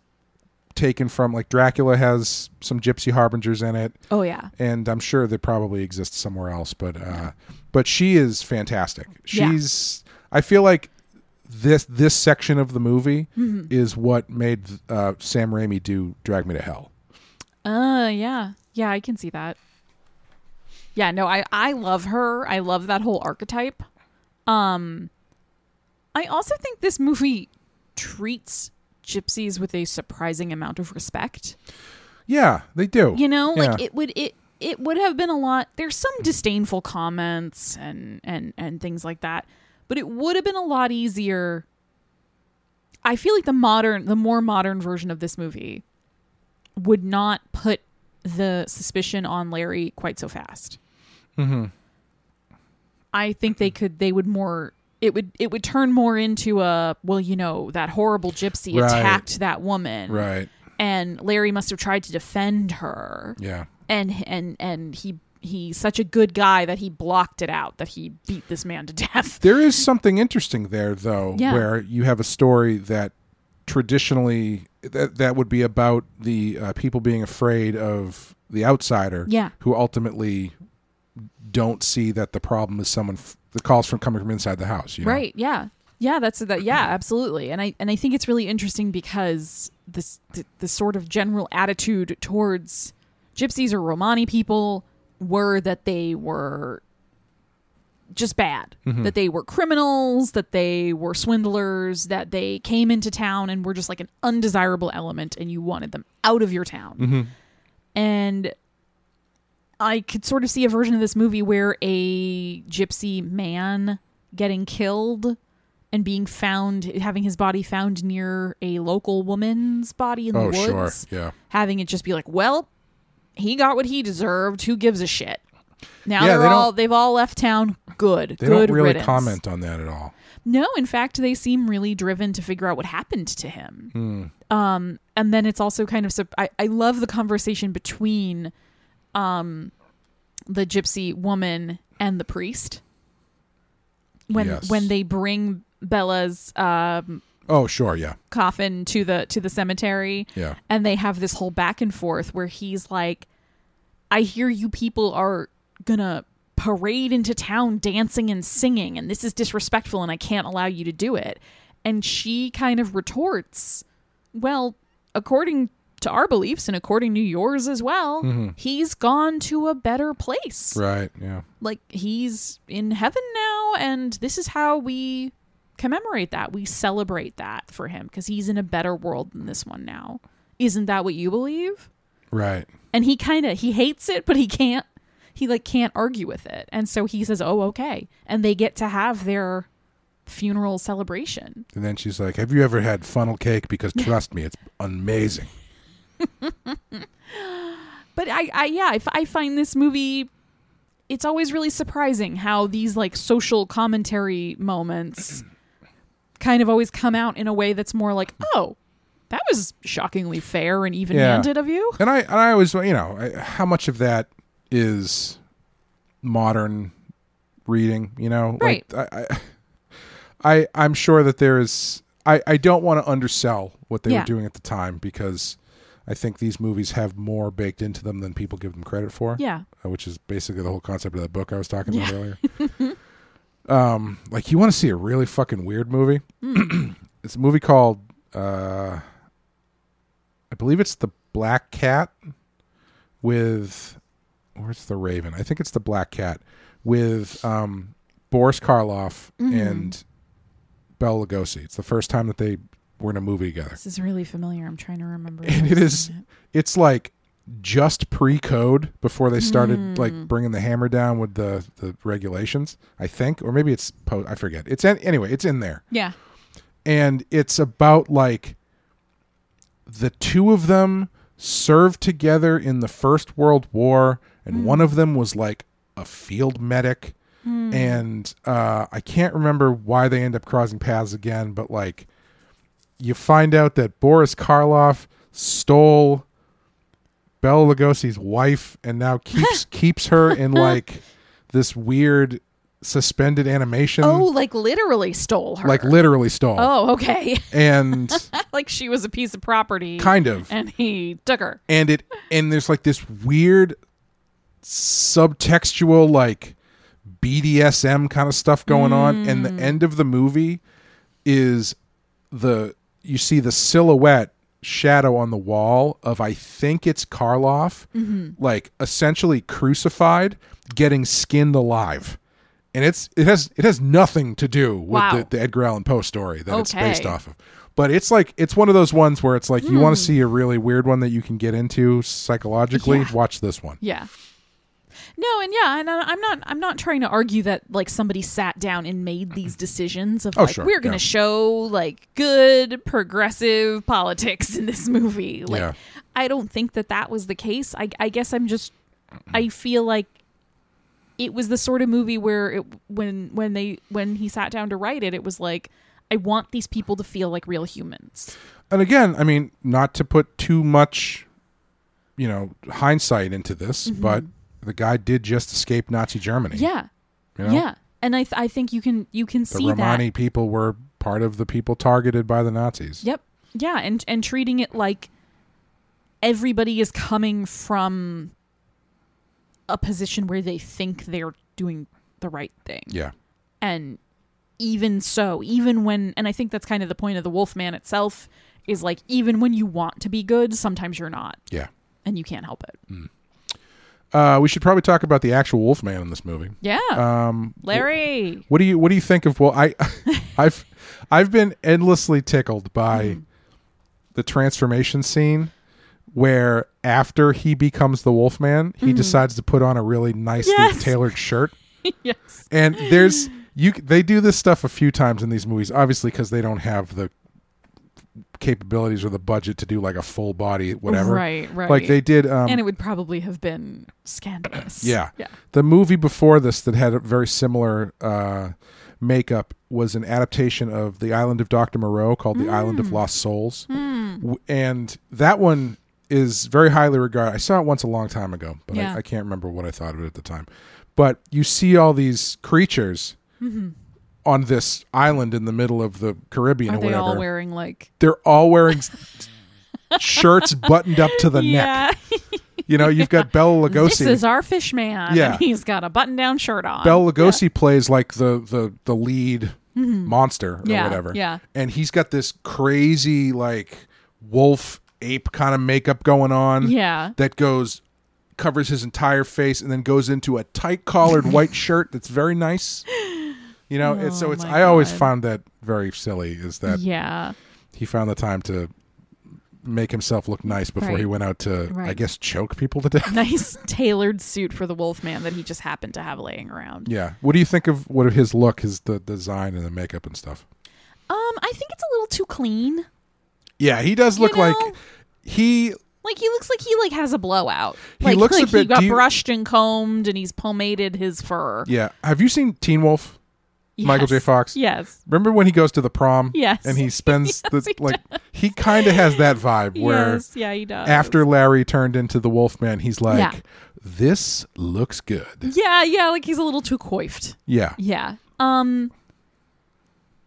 taken from like Dracula has some gypsy harbingers in it, oh yeah. and I'm sure they probably exist somewhere else. But uh, but she is fantastic. Yeah. She's I feel like this this section of the movie Mm-hmm. is what made uh, Sam Raimi do Drag Me to Hell. Uh yeah. Yeah, I can see that. Yeah, no, I I love her. I love that whole archetype. Um I also think this movie treats gypsies with a surprising amount of respect. Yeah, they do. You know, like it would it it would have been a lot there's some disdainful comments and and and things like that, but it would have been a lot easier I feel like the modern the more modern version of this movie would not put the suspicion on Larry quite so fast. Mm-hmm. I think they could they would more it would it would turn more into a well you know that horrible gypsy Right. attacked that woman right. and Larry must have tried to defend her Yeah. and and and he he's such a good guy that he blocked it out that he beat this man to death. There is something interesting there, though, Yeah. where you have a story that traditionally that that would be about the uh, people being afraid of the outsider, Yeah. who ultimately don't see that the problem is someone f- the calls from coming from inside the house. You know? Right. Yeah. Yeah, that's that yeah, absolutely. And I and I think it's really interesting because this the, the sort of general attitude towards gypsies or Romani people were that they were just bad. Mm-hmm. That they were criminals, that they were swindlers, that they came into town and were just like an undesirable element and you wanted them out of your town. Mm-hmm. And I could sort of see a version of this movie where a gypsy man getting killed and being found, having his body found near a local woman's body in the Oh, woods. sure. Yeah. Having it just be like, well, he got what he deserved. Who gives a shit? Now Yeah, they're they all they've all left town. Good. They good don't really riddance. comment on that at all. No, in fact, they seem really driven to figure out what happened to him. Hmm. Um, and then it's also kind of I, I love the conversation between um the gypsy woman and the priest. When Yes. when they bring Bela's um Oh, sure, yeah, coffin to the to the cemetery yeah, and they have this whole back and forth where he's like i hear you people are gonna parade into town dancing and singing and this is disrespectful and i can't allow you to do it. And she kind of retorts well according to our beliefs and according to yours as well mm-hmm. he's gone to a better place right, yeah. like he's in heaven now and this is how we commemorate that we celebrate that for him because he's in a better world than this one now isn't that what you believe Right. and he kind of he hates it but he can't he like can't argue with it and so he says oh okay and they get to have their funeral celebration And then she's like, "Have you ever had funnel cake? Because <laughs> trust me, it's amazing." <laughs> but i i yeah I, f- I find this movie it's always really surprising how these like social commentary moments <clears throat> kind of always come out in a way that's more like oh that was shockingly fair and even-handed of you And I, and I always, you know, I, how much of that is modern reading? You know, Right. Like, I, I, I, I'm sure that there is. I, I don't want to undersell what they Yeah. were doing at the time because I think these movies have more baked into them than people give them credit for. yeah uh, which is basically the whole concept of that book I was talking about Yeah. earlier. <laughs> um, like you want to see a really fucking weird movie? Hmm. <clears throat> it's a movie called, uh, I believe it's the Black Cat with, where's the Raven? I think it's the Black Cat with um, Boris Karloff Mm-hmm. and Bela Lugosi. It's the first time that they were in a movie together. this is really familiar. I'm trying to remember And it is seen it's like just pre-code before they started Hmm. like bringing the hammer down with the the regulations i think. Or maybe it's i forget. It's in, anyway it's in there. Yeah. And it's about like the two of them served together in the first world war and one of them was like a field medic. And uh i can't remember why they end up crossing paths again but like you find out that boris karloff stole Bela Lugosi's wife and now <laughs> keeps keeps her in like this weird suspended animation. Oh like literally stole her. Like literally stole. Oh okay. And <laughs> like she was a piece of property kind of. and he took her. And it and there's like this weird subtextual like BDSM kind of stuff going on. And the mm. end of the movie is the you see the silhouette shadow on the wall of I think it's Karloff mm-hmm. like essentially crucified getting skinned alive. And it's it has it has nothing to do with Wow. the, the Edgar Allan Poe story that it's based off of. But it's like it's one of those ones where it's like you want to hmm. see a really weird one that you can get into psychologically? Yeah. watch this one. Yeah. No, and yeah, and I- I'm not. I'm not trying to argue that like somebody sat down and made these decisions of Oh, like sure, we're going to yeah. show like good progressive politics in this movie. Like, Yeah. I don't think that that was the case. I, I guess I'm just. I feel like it was the sort of movie where it when when they when he sat down to write it, it was like I want these people to feel like real humans. and again i mean not to put too much you know hindsight into this mm-hmm. but the guy did just escape nazi germany. Yeah. you know? Yeah. And I th- I think you can you can the see that. The Romani people were part of the people targeted by the nazis Yep. Yeah, and and treating it like everybody is coming from a position where they think they're doing the right thing. yeah And even so, even when and I think that's kind of the point of the Wolfman itself is like even when you want to be good, sometimes you're not yeah and you can't help it. Mm. Uh, we should probably talk about the actual wolfman in this movie Yeah. um Larry. What do you What do you think of? Well, I, <laughs> I've, I've been endlessly tickled by Mm-hmm. the transformation scene where after he becomes the Wolfman, he decides to put on a really nicely Mm-hmm. Yes. <laughs> tailored shirt. yes. And there's you. They do this stuff a few times in these movies, obviously because they don't have the capabilities or the budget to do like a full body whatever. Right, right. Like they did. Um, and it would probably have been scandalous. Yeah. Yeah. The movie before this that had a very similar uh, makeup was an adaptation of The Island of Dr. Moreau called The Island Mm. of Lost Souls. W- And that one is very highly regarded. I saw it once a long time ago, but Yeah. I, I can't remember what I thought of it at the time. But you see all these creatures on this island in the middle of the Caribbean Mm-hmm. Are or they whatever. all wearing like They're all wearing <laughs> shirts buttoned up to the neck. You know, you've got <laughs> Bela Lugosi. this is our fish man. Yeah. And he's got a button down shirt on. Bela Lugosi plays like the the the lead monster or Mm-hmm. Yeah, whatever. yeah. And he's got this crazy like wolf ape kind of makeup going on. Yeah. That goes covers his entire face and then goes into a tight collared white <laughs> shirt that's very nice. You know, it's so Oh it's I always God. found that very silly is that Yeah. he found the time to make himself look nice before he went out to I guess choke people to death. <laughs> Nice tailored suit for the Wolfman that he just happened to have laying around. Yeah. What do you think of what of his look, his the design and the makeup and stuff? Um, I think it's a little too clean. Yeah, he does You look like he Like he looks like he like has a blowout. He like, looks a like he got you- brushed and combed and he's pomaded his fur. Yeah. Have you seen Teen Wolf? Michael J. Fox? Yes. Remember when he goes to the prom? Yes. And he <laughs> spends Yes, the he like he kind of has that vibe where yes. Yeah, he does. after Larry turned into the Wolfman, he's like, Yeah. "This looks good." Yeah, yeah, like he's a little too coiffed. Yeah. Yeah. Um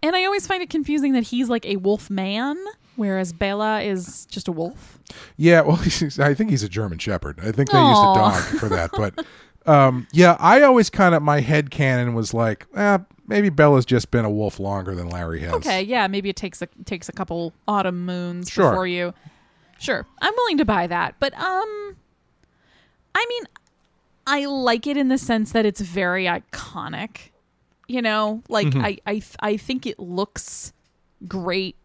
and I always find it confusing that he's like a wolf man, whereas Bela is just a wolf. Yeah, well, <laughs> he's, I think he's a German Shepherd. I think they used a dog for that, but <laughs> um, yeah, I always kind of my head canon was like, eh, maybe Bela's just been a wolf longer than Larry has. Okay, yeah, maybe it takes a takes a couple autumn moons Sure. before you. Sure, I'm willing to buy that, but um, I mean, I like it in the sense that it's very iconic. You know, like Mm-hmm. I I I think it looks great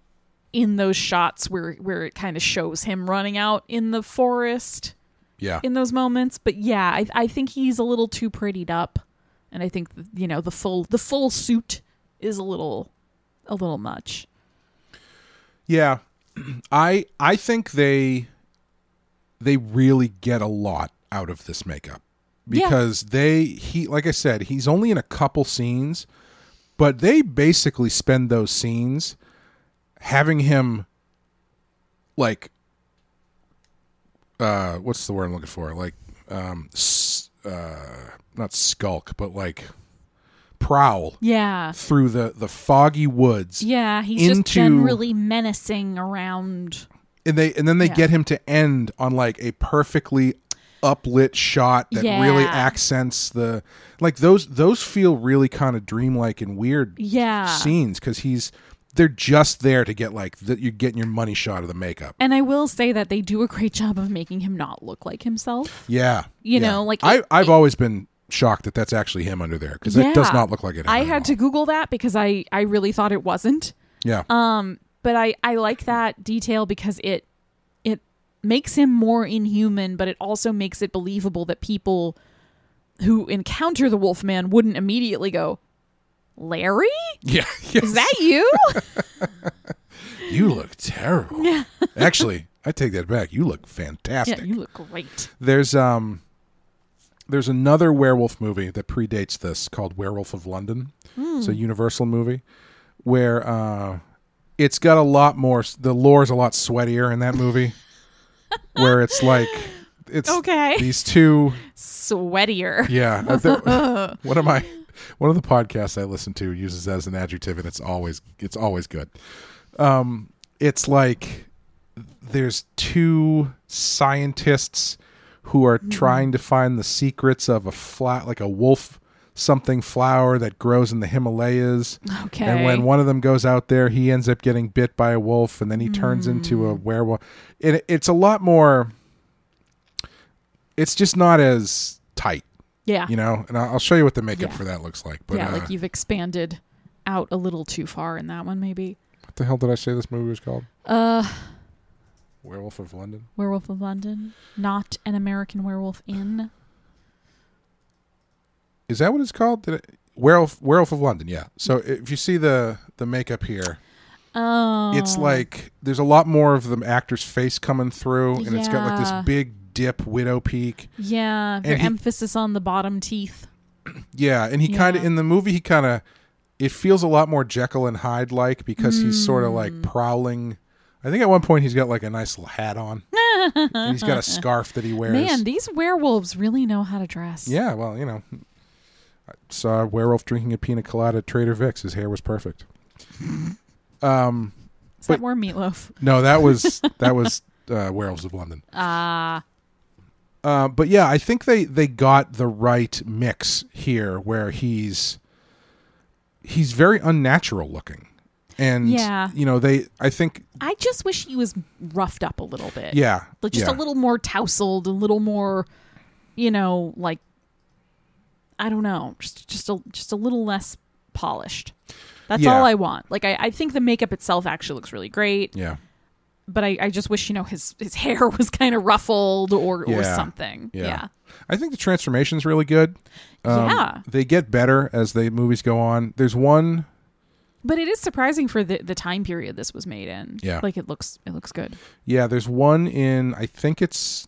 in those shots where where it kind of shows him running out in the forest Yeah. in those moments. But yeah, I I think he's a little too prettied up, and I think you know the full the full suit is a little a little much. Yeah, <clears throat> I I think they they really get a lot out of this makeup Yeah. because they he like I said he's only in a couple scenes, but they basically spend those scenes having him like uh what's the word I'm looking for like um s- uh not skulk but like prowl Yeah. through the the foggy woods Yeah, he's Into- just generally menacing around. and they and then they Yeah. get him to end on like a perfectly uplit shot that really Yeah. accents the like those those feel really kind of dreamlike and weird Yeah. scenes because he's they're just there to get like that you're getting your money shot of the makeup And I will say that they do a great job of making him not look like himself. yeah You yeah. know, like, i it- i've always been shocked that that's actually him under there because it does not look like it I had to. Google that because I I really thought it wasn't. yeah Um, but I I like that detail because it it makes him more inhuman, but it also makes it believable that people who encounter the Wolfman wouldn't immediately go, Larry, yeah <laughs> is that you? <laughs> you look terrible yeah, <laughs> actually i take that back you look fantastic yeah, you look great. There's um there's another werewolf movie that predates this called Werewolf of London. It's Hmm. a Universal movie where uh it's got a lot more the lore's a lot sweatier in that movie where it's like it's Okay. these two Sweatier. yeah one of my one of the podcasts I listen to uses that as an adjective and it's always it's always good. Um it's like there's two scientists who are Mm-hmm. trying to find the secrets of a flat like a wolf something flower that grows in the Himalayas. Okay. And when one of them goes out there, he ends up getting bit by a wolf and then he turns into Mm. a werewolf. It, it's a lot more it's just not as tight, yeah, you know. And I'll show you what the makeup Yeah. for that looks like. But yeah, uh, like you've expanded out a little too far in that one, maybe. what the hell did I say this movie was called? Uh, Werewolf of London. Werewolf of London, not an American Werewolf Inn. Is that what it's called? Did it, Werewolf Werewolf of London? Yeah. So if you see the the makeup here, Oh, It's like there's a lot more of the actor's face coming through, and it's got like this big dip, widow peak. yeah, their he- emphasis on the bottom teeth. <clears throat> Yeah, and he kind of in the movie he kind of it feels a lot more Jekyll and Hyde like because he's sort of like prowling. I think at one point he's got like a nice little hat on. <laughs> and he's got a scarf that he wears. Man, these werewolves really know how to dress. yeah, well, you know, I saw a werewolf drinking a pina colada at Trader Vic's. His hair was perfect. <laughs> Um, Is but- that more Meat Loaf? no, that was that was <laughs> uh, Werewolves of London. Ah, Uh, but yeah, I think they they got the right mix here, where he's he's very unnatural looking, and Yeah. you know they. I think I just wish he was roughed up a little bit. yeah, like just yeah. a little more tousled, a little more, you know, like I don't know, just just a just a little less polished. That's Yeah. all I want. Like I, I think the makeup itself actually looks really great, Yeah, but I, I just wish you know his his <laughs> hair was kind of ruffled or or Yeah. something. yeah. Yeah. I think the transformation's really good. Um, Yeah. they get better as the movies go on. There's one. But it is surprising for the the time period this was made in. Yeah. Like it looks it looks good. Yeah, there's one in. I think it's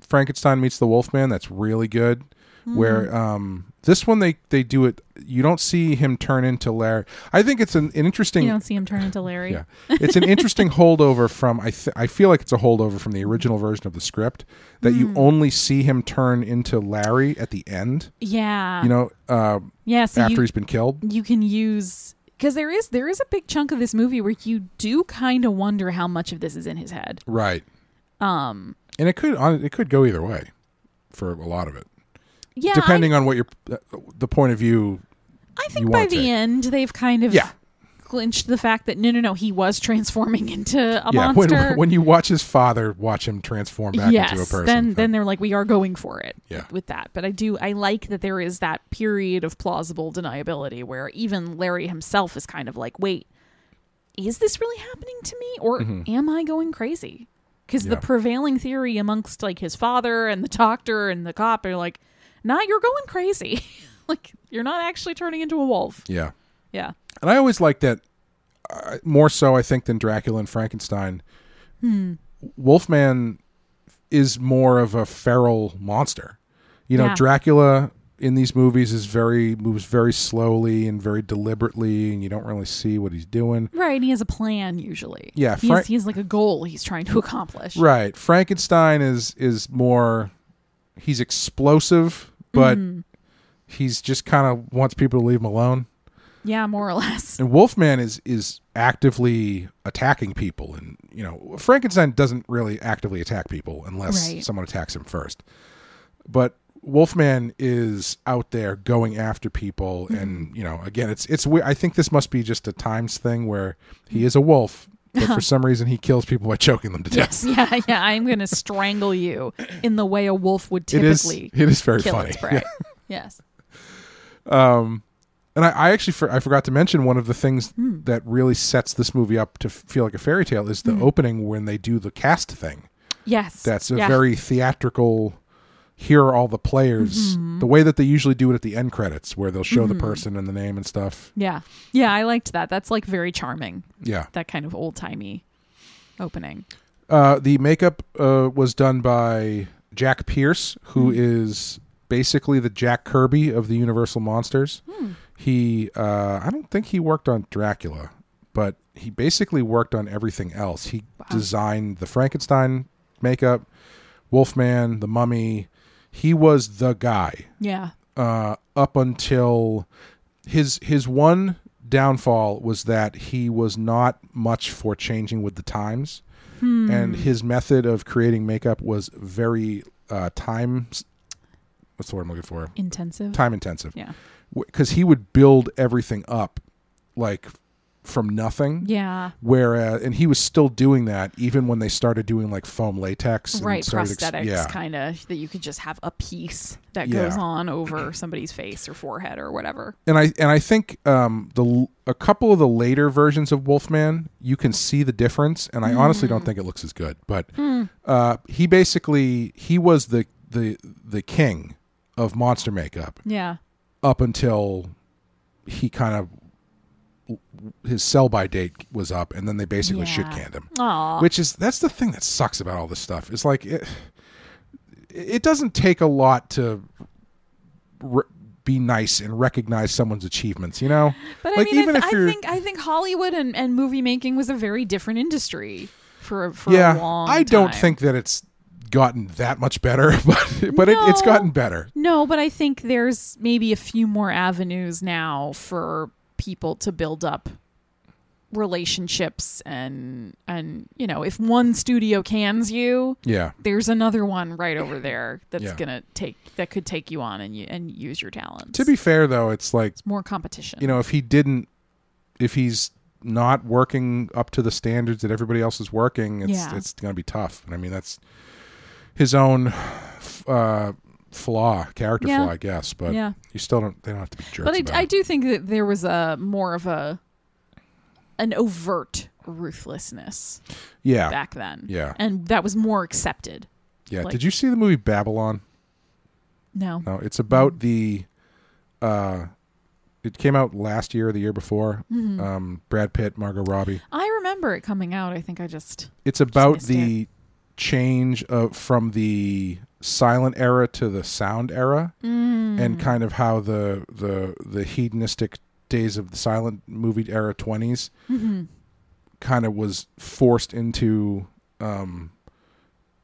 Frankenstein meets the Wolfman. That's really good. Hmm. Where um, this one they they do it. You don't see him turn into Larry. I think it's an, an interesting. You don't see him turn into Larry. Yeah, it's an interesting <laughs> holdover from. I th- I feel like it's a holdover from the original version of the script that you Hmm. only see him turn into Larry at the end. Yeah. You know, uh, yeah, so after you, he's been killed. you can use because there is there is a big chunk of this movie where you do kind of wonder how much of this is in his head. Right, Um, and it could it could go either way for a lot of it, yeah, depending on what your uh, the point of view. I, I think by the take. end they've kind of Yeah. clinched the fact that no, no, no, he was transforming <laughs> into a yeah, monster. when when you watch his father watch him transform back yes, into a person, then then they're like we are going for it Yeah. with, with that. But I do I like that there is that period of plausible deniability where even Larry himself is kind of like, wait, is this really happening to me or am I going crazy? Because Mm-hmm. Yeah. the prevailing theory amongst like his father and the doctor and the cop are like, nah, you're going crazy. <laughs> like you're not actually turning into a wolf. yeah. Yeah. And I always like that uh, more so, I think, than Dracula and Frankenstein. Hmm. Wolfman is more of a feral monster. You know, Yeah. Dracula in these movies is very moves very slowly and very deliberately, and you don't really see what he's doing. Right. He has a plan usually. Yeah, He, Fra- has, he has like a goal he's trying to accomplish. Right. Frankenstein is is more he's explosive, but Mm-hmm. he's just kind of wants people to leave him alone. Yeah, more or less. And Wolfman is is actively attacking people, and you know Frankenstein doesn't really actively attack people unless Right. someone attacks him first. But Wolfman is out there going after people, Mm-hmm. and you know again, it's it's. I think this must be just a times thing where he is a wolf, but for <laughs> some reason he kills people by choking them to death. Yes, yeah, yeah. I'm going to strangle you in the way a wolf would typically It is very kill funny. its prey. <laughs> <laughs> Yes. And I, I actually for, I forgot to mention one of the things Hmm. that really sets this movie up to feel like a fairy tale is the Hmm. opening when they do the cast thing. Yes. That's a yeah. very theatrical. Here are all the players. Mm-hmm. The way that they usually do it at the end credits, where they'll show the person and the name and stuff. Yeah. Yeah, I liked that. That's like very charming. Yeah. That kind of old timey opening. Uh, the makeup uh, was done by Jack Pierce, who Hmm. is basically the Jack Kirby of the Universal Monsters. Hmm. He, uh, I don't think he worked on Dracula, but he basically worked on everything else. He designed the Frankenstein makeup, Wolfman, the Mummy. He was the guy Yeah. uh, up until his his one downfall was that he was not much for changing with the times, and his method of creating makeup was very uh, time. What's the word I'm looking for? Intensive. Time intensive. Yeah. Because he would build everything up like from nothing. Yeah. Whereas, and he was still doing that even when they started doing like foam latex, and Right. started ex- Prosthetics yeah, kind of that you could just have a piece that Yeah. goes on over somebody's face or forehead or whatever. and I and I think um, the a couple of the later versions of Wolfman, you can see the difference, and I honestly Hmm. don't think it looks as good. But uh, he basically he was the the the king of monster makeup Yeah. up until he kind of his sell by date was up, and then they basically Yeah. shit canned him. Aw. Which is that's the thing that sucks about all this stuff. Is like it, it doesn't take a lot to re- be nice and recognize someone's achievements. You know, But I like mean, even th- if I think I think Hollywood and, and movie making was a very different industry for for yeah, a long. I don't time. think that it's gotten that much better, <laughs> but but it, it's gotten better. No, but I think there's maybe a few more avenues now for people to build up relationships and and you know if one studio cans you Yeah, there's another one right over there that's Yeah. gonna take that could take you on and you and use your talent to be fair though, it's like more competition you know if he didn't, if he's not working up to the standards that everybody else is working, it's Yeah. it's to be tough. And I mean that's his own uh, flaw, character Yeah. flaw, I guess. But Yeah. you still don't. They don't have to be jerks. but I, I do think that there was a more of a an overt ruthlessness Yeah, back then Yeah. and that was more accepted yeah. like- Did you see the movie Babylon? no No, it's about the. Uh, it came out last year or the year before. Mm-hmm. Um, Brad Pitt, Margot Robbie. I remember it coming out. I think I just It's about missed the change of from the silent era to the sound era, Mm. and kind of how the the the hedonistic days of the silent movie era 20s Mm-hmm. kind of was forced into um,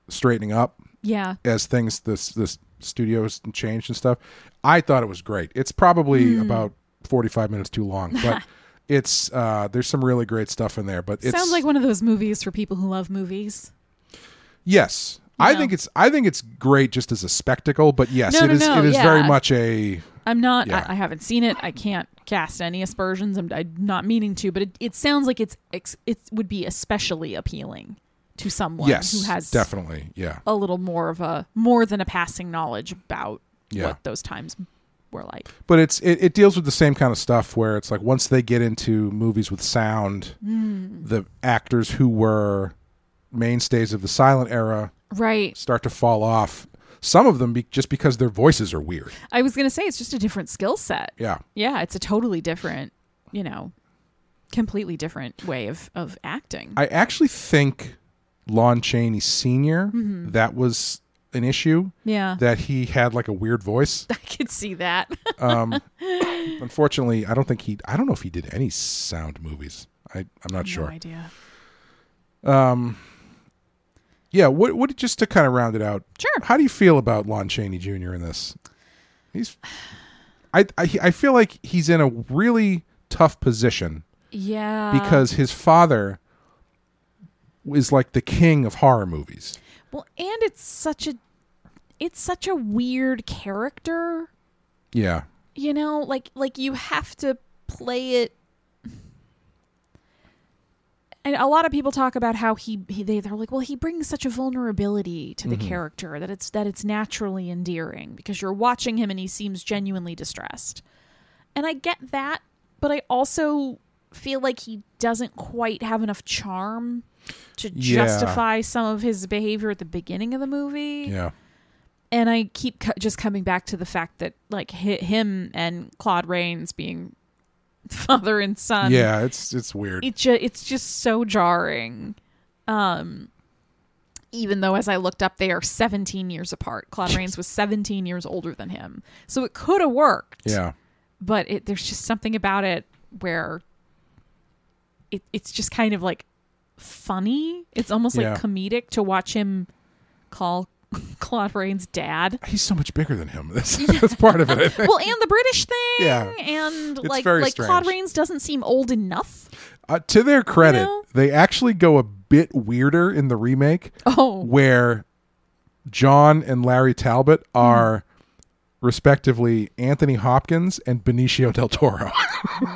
straightening up yeah. as things this this studios changed and stuff. I thought it was great. It's probably Hmm. about forty five minutes too long, <laughs> but it's uh, there's some really great stuff in there. But it's Sounds like one of those movies for people who love movies. yes. I know? think it's I think it's great just as a spectacle, but yes, No, it no, is no, it is very much a I'm not. Yeah. I, I haven't seen it. I can't cast any aspersions. I'm, I'm not meaning to, but it, it sounds like it's it would be especially appealing to someone yes, who has definitely yeah a little more of a more than a passing knowledge about Yeah. what those times were like. but it's it, it deals with the same kind of stuff where it's like once they get into movies with sound Hmm. the actors who were mainstays of the silent era Right. start to fall off some of them be, just because their voices are weird I was gonna say it's just a different skill set. yeah Yeah, it's a totally different, you know, completely different way of of acting. i actually think lon chaney senior Mm-hmm. that was an issue yeah, that he had like a weird voice <laughs> I could see that. <laughs> um unfortunately i don't think he i don't know if he did any sound movies I, i'm not No sure idea. Um, yeah. What? What? Just to kind of round it out. Sure. How do you feel about Lon Chaney Jr. in this? He's. I, I I feel like he's in a really tough position Yeah. because his father is like the king of horror movies. well, and it's such a it's such a weird character. Yeah. You know, like like you have to play it and a lot of people talk about how he, he they, they're like well he brings such a vulnerability to the mm-hmm. character that it's that it's naturally endearing because you're watching him and he seems genuinely distressed and i get that but i also feel like he doesn't quite have enough charm to Yeah. justify some of his behavior at the beginning of the movie Yeah. and I keep co- just coming back to the fact that like hi- him and Claude Rains being <laughs> father and son. yeah. It's it's weird. it ju- it's just so jarring. Um, even though as I looked up, they are 17 years apart. Claude <laughs> Rains was 17 years older than him, so it could have worked. yeah. but it, there's just something about it where it it's just kind of like funny. It's almost Yeah. like comedic to watch him call <laughs> Claude Rains dad. He's so much bigger than him. <laughs> That's <laughs> that's part of it. I think. well, and the British thing, Yeah. and It's like like Claude. Rains doesn't seem old enough. Uh, to their credit, know? they actually go a bit weirder in the remake. Oh, where John and Larry Talbot are respectively Anthony Hopkins and Benicio del Toro,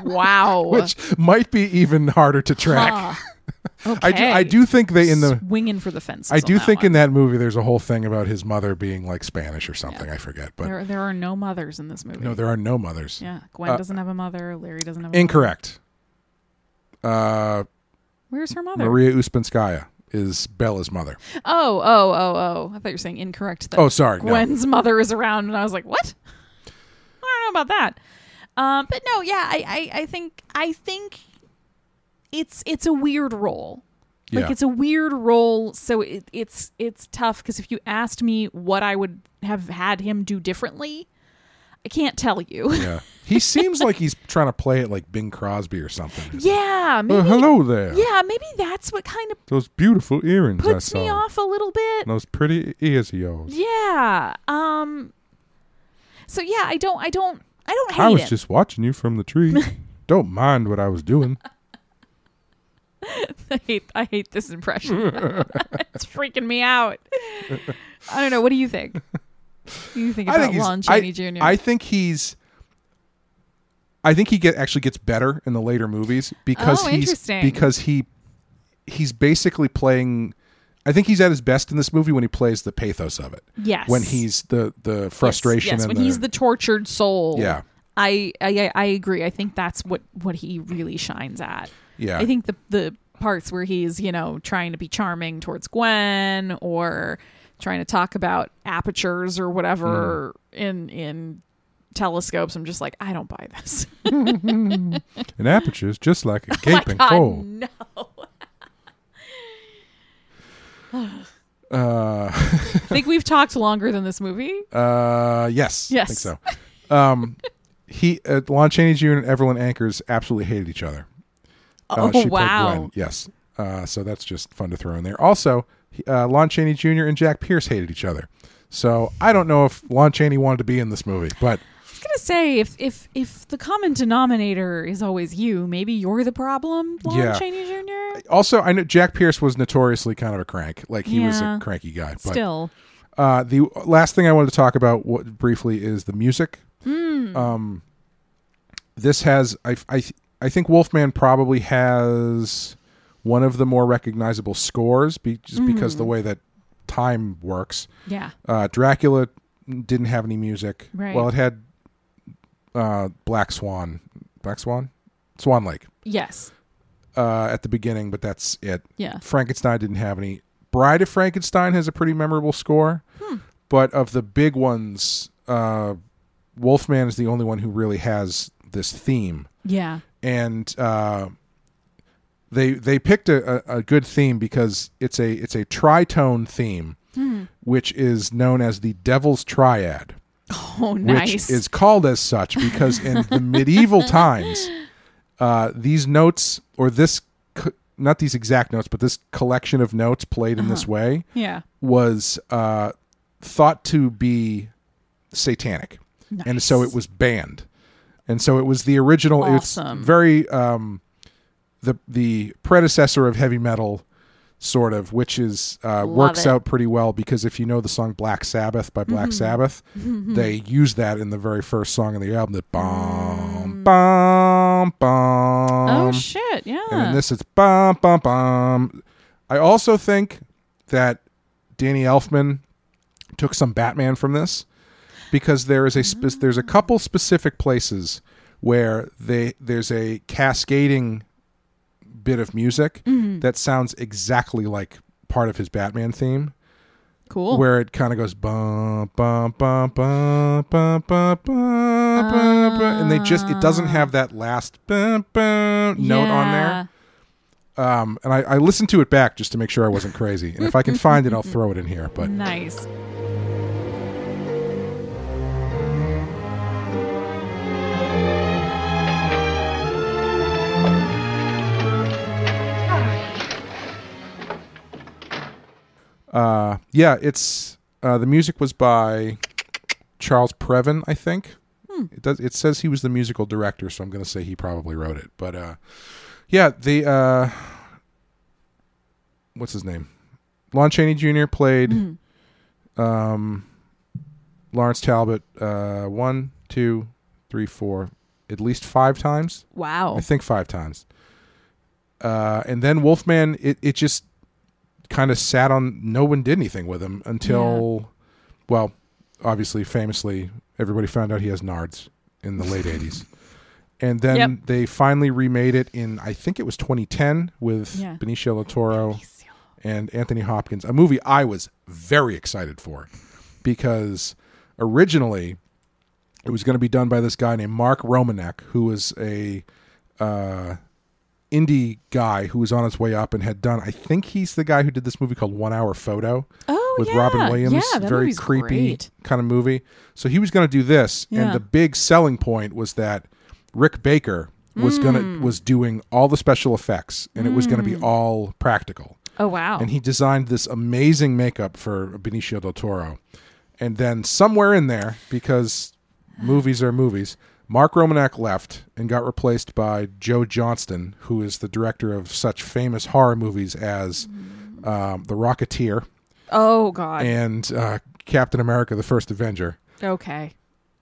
wow! which might be even harder to track. Huh. Okay. <laughs> I do, I do think they in the swinging for the fence. I do think one. in that movie there's a whole thing about his mother being like Spanish or something. I forget, but there there are no mothers in this movie. no, there are no mothers. yeah, Gwen Uh, doesn't have a mother. Larry doesn't have. a Incorrect. Uh, Where's her mother? Maria Ouspenskaya is Bela's mother. Oh, oh, oh, oh! I thought you were saying incorrect. That Oh, sorry, no. Gwen's mother is around, and I was like, what? I don't know about that. Um, but no, yeah, I, I, I think I think it's it's a weird role. Like Yeah. it's a weird role, so it, it's it's tough because if you asked me what I would have had him do differently, I can't tell you. Yeah. <laughs> He seems like he's trying to play it like Bing Crosby or something. yeah, Oh, maybe. hello there. Yeah, maybe that's what kind of Those beautiful earrings puts me off a little bit. Those pretty ears of yours. Yeah. Um. So yeah, I don't. I don't. I don't I was him. just watching you from the tree. <laughs> Don't mind what I was doing. <laughs> I hate. I hate this impression. <laughs> it's freaking me out. I don't know. What do you think? What do you think I about think he's, Lon I, Jr.? I think he's. I think he get actually gets better in the later movies because Oh, he's because he he's basically playing. I think he's at his best in this movie when he plays the pathos of it. yes. When he's the the frustration Yes, and when he's the tortured soul. Yeah. I, I I agree. I think that's what what he really shines at. Yeah I think the the parts where he's you know trying to be charming towards Gwen or trying to talk about apertures or whatever Hmm. in in telescopes, I'm just like I don't buy this. <laughs> an aperture is just like a <laughs> Oh gaping God, hole. no. Uh, I <laughs> think we've talked longer than this movie. uh, yes, Yes. I think so. Um, he, uh, Lon Chaney Jr. and Evelyn Ankers absolutely hated each other. Uh, oh wow. Gwen, yes. Uh, so that's just fun to throw in there. Also, uh, Lon Chaney Jr. and Jack Pierce hated each other. So I don't know if Lon Chaney wanted to be in this movie, but I was gonna say if if if the common denominator is always you, maybe you're the problem, Lon Yeah. Chaney Jr. also I know Jack Pierce was notoriously kind of a crank. Like he was a cranky guy. But Still, Uh, the last thing I wanted to talk about what, briefly is the music. Um, this has I, I I think Wolfman probably has one of the more recognizable scores, be, just because the way that time works. yeah, Uh, Dracula didn't have any music. Right. Well, it had uh, Black Swan, Black Swan, Swan Lake yes, uh, at the beginning, but that's it. yeah. Frankenstein didn't have any. Bride of Frankenstein has a pretty memorable score, Hmm. but of the big ones, uh, Wolfman is the only one who really has this theme, Yeah. And uh, they they picked a, a, good theme because it's a it's a tritone theme, Hmm. which is known as the Devil's Triad <laughs> Oh, nice. which is called as such because in the medieval <laughs> times, uh, these notes or this, co- not these exact notes, but this collection of notes played in this way yeah. was uh, thought to be satanic, and so it was banned. And so it was the original. Awesome. It's very um, the the predecessor of heavy metal, sort of, which is uh, works it. out pretty well because if you know the song Black Sabbath by Black Mm-hmm. Sabbath, they use that in the very first song of the album. That Mm. bum bum bum. oh shit! Yeah. And in this, it's bum bum bum. I also think that Danny Elfman took some Batman from this because there is a spe- mm. there's a couple specific places where they there's a cascading bit of music mm-hmm. that sounds exactly like part of his Batman theme. Cool. Where it kind of goes bum bum bum bum bum bum bum, uh, bum and they just it doesn't have that last bum, bum note on there. Um, and I, I listened to it back just to make sure I wasn't crazy. And if I can find it, I'll throw it in here. But <laughs> nice. Uh, yeah, it's uh, the music was by Charles Previn, I think. It does. It says he was the musical director, so I'm going to say he probably wrote it. But uh, yeah, the uh, what's his name? Lon Chaney Jr. played um, Lawrence Talbot uh, one, two, three, four, at least five times. Wow. I think five times. Uh, and then Wolfman, it, it just kind of sat on. No one did anything with him until, well, obviously, famously, everybody found out he has nards in the late <laughs> '80s, and then Yep. they finally remade it in I think it was 2010 with Yeah. Benicio del Toro and Anthony Hopkins, a movie I was very excited for because originally It was going to be done by this guy named Mark Romanek, who was a uh, indie guy who was on his way up and had done. I think he's the guy who did this movie called One Hour Photo Oh, with yeah. Robin Williams. Yeah, very creepy great. kind of movie. So he was going to do this, Yeah. and the big selling point was that Rick Baker was Mm. gonna was doing all the special effects, and it was going to Mm. be all practical. Oh wow. And he designed this amazing makeup for Benicio del Toro. And then somewhere in there, because movies are movies, Mark Romanek left and got replaced by Joe Johnston, who is the director of such famous horror movies as um, The Rocketeer oh god. and uh, Captain America: The First Avenger, okay.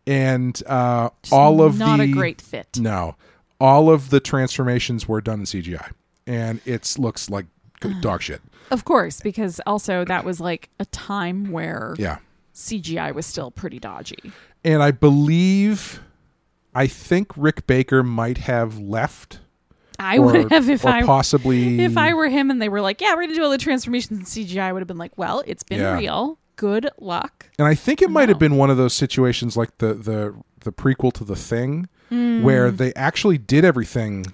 and uh, all of not the a great fit. no, all of the transformations were done in CGI, and it looks like <sighs> dog shit. Of course, because also that was like a time where Yeah. CGI was still pretty dodgy. and I believe, I think Rick Baker might have left. I or, would have if I possibly if I were him and they were like, "Yeah, we're gonna do all the transformations in CGI," I would have been like, "Well, it's been Yeah. real. Good luck." And I think it might have been one of those situations like the the the prequel to the Thing, Hmm. where they actually did everything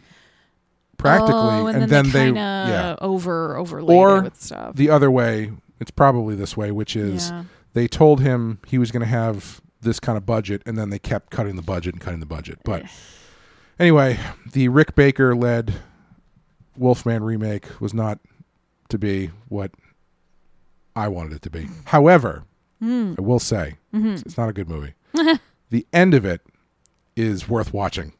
practically, Oh, and, and, then, then, they, they, yeah, over overlaid or with stuff. the other way. It's probably this way, which is Yeah. they told him he was going to have this kind of budget, and then they kept cutting the budget and cutting the budget. But anyway, the Rick Baker led Wolfman remake was not to be what I wanted it to be. However, Hmm. I will say Mm-hmm. it's, it's not a good movie. <laughs> the end of it is worth watching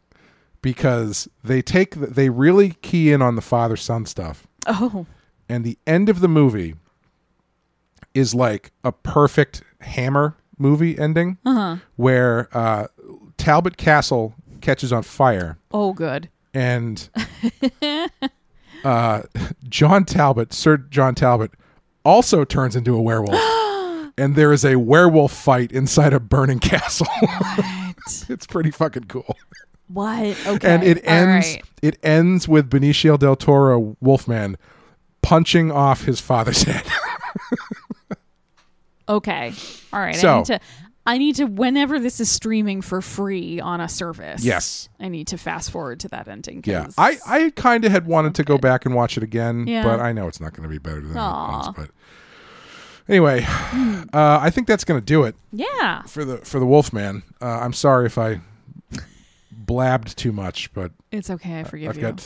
because they take the, they really key in on the father son stuff oh, and the end of the movie is like a perfect hammer movie ending Uh-huh. where uh, talbot castle catches on fire oh, good. and <laughs> uh, john talbot sir john talbot also turns into a werewolf <gasps> and there is a werewolf fight inside a burning castle <laughs> it's pretty fucking cool What? Okay. and it ends right. it ends with benicio del toro wolfman punching off his father's <laughs> head Okay. All right. I So- need to. I need to. Whenever this is streaming for free on a service. Yes. I need to fast forward to that ending. Yeah, I, I kind of had wanted to go good. back and watch it again, Yeah. but I know it's not going to be better than it was. But anyway, uh, I think that's going to do it yeah. for the for the Wolfman. Uh, I'm sorry if I blabbed too much, but It's okay. I forgive I've you. got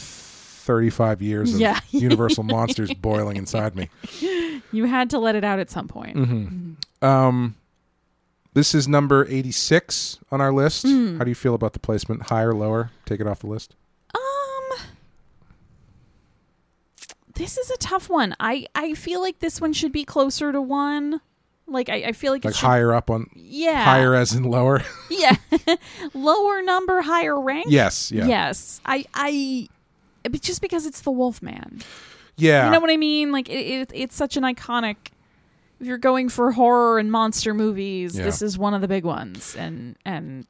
35 years of Yeah. <laughs> Universal monsters boiling inside me. you had to let it out at some point. Mm-hmm. Um, this is number 86 on our list. Hmm. How do you feel about the placement? Higher, lower? Take it off the list. Um, this is a tough one. I I feel like this one should be closer to one. Like I, I feel like, Like should, higher up on Yeah. higher as in lower. <laughs> Yeah. <laughs> Lower number, higher rank. yes, yeah, Yes. I I. but Just because it's the Wolfman. yeah. You know what I mean? Like it, it, it's such an iconic. If you're going for horror and monster movies, Yeah. this is one of the big ones. And and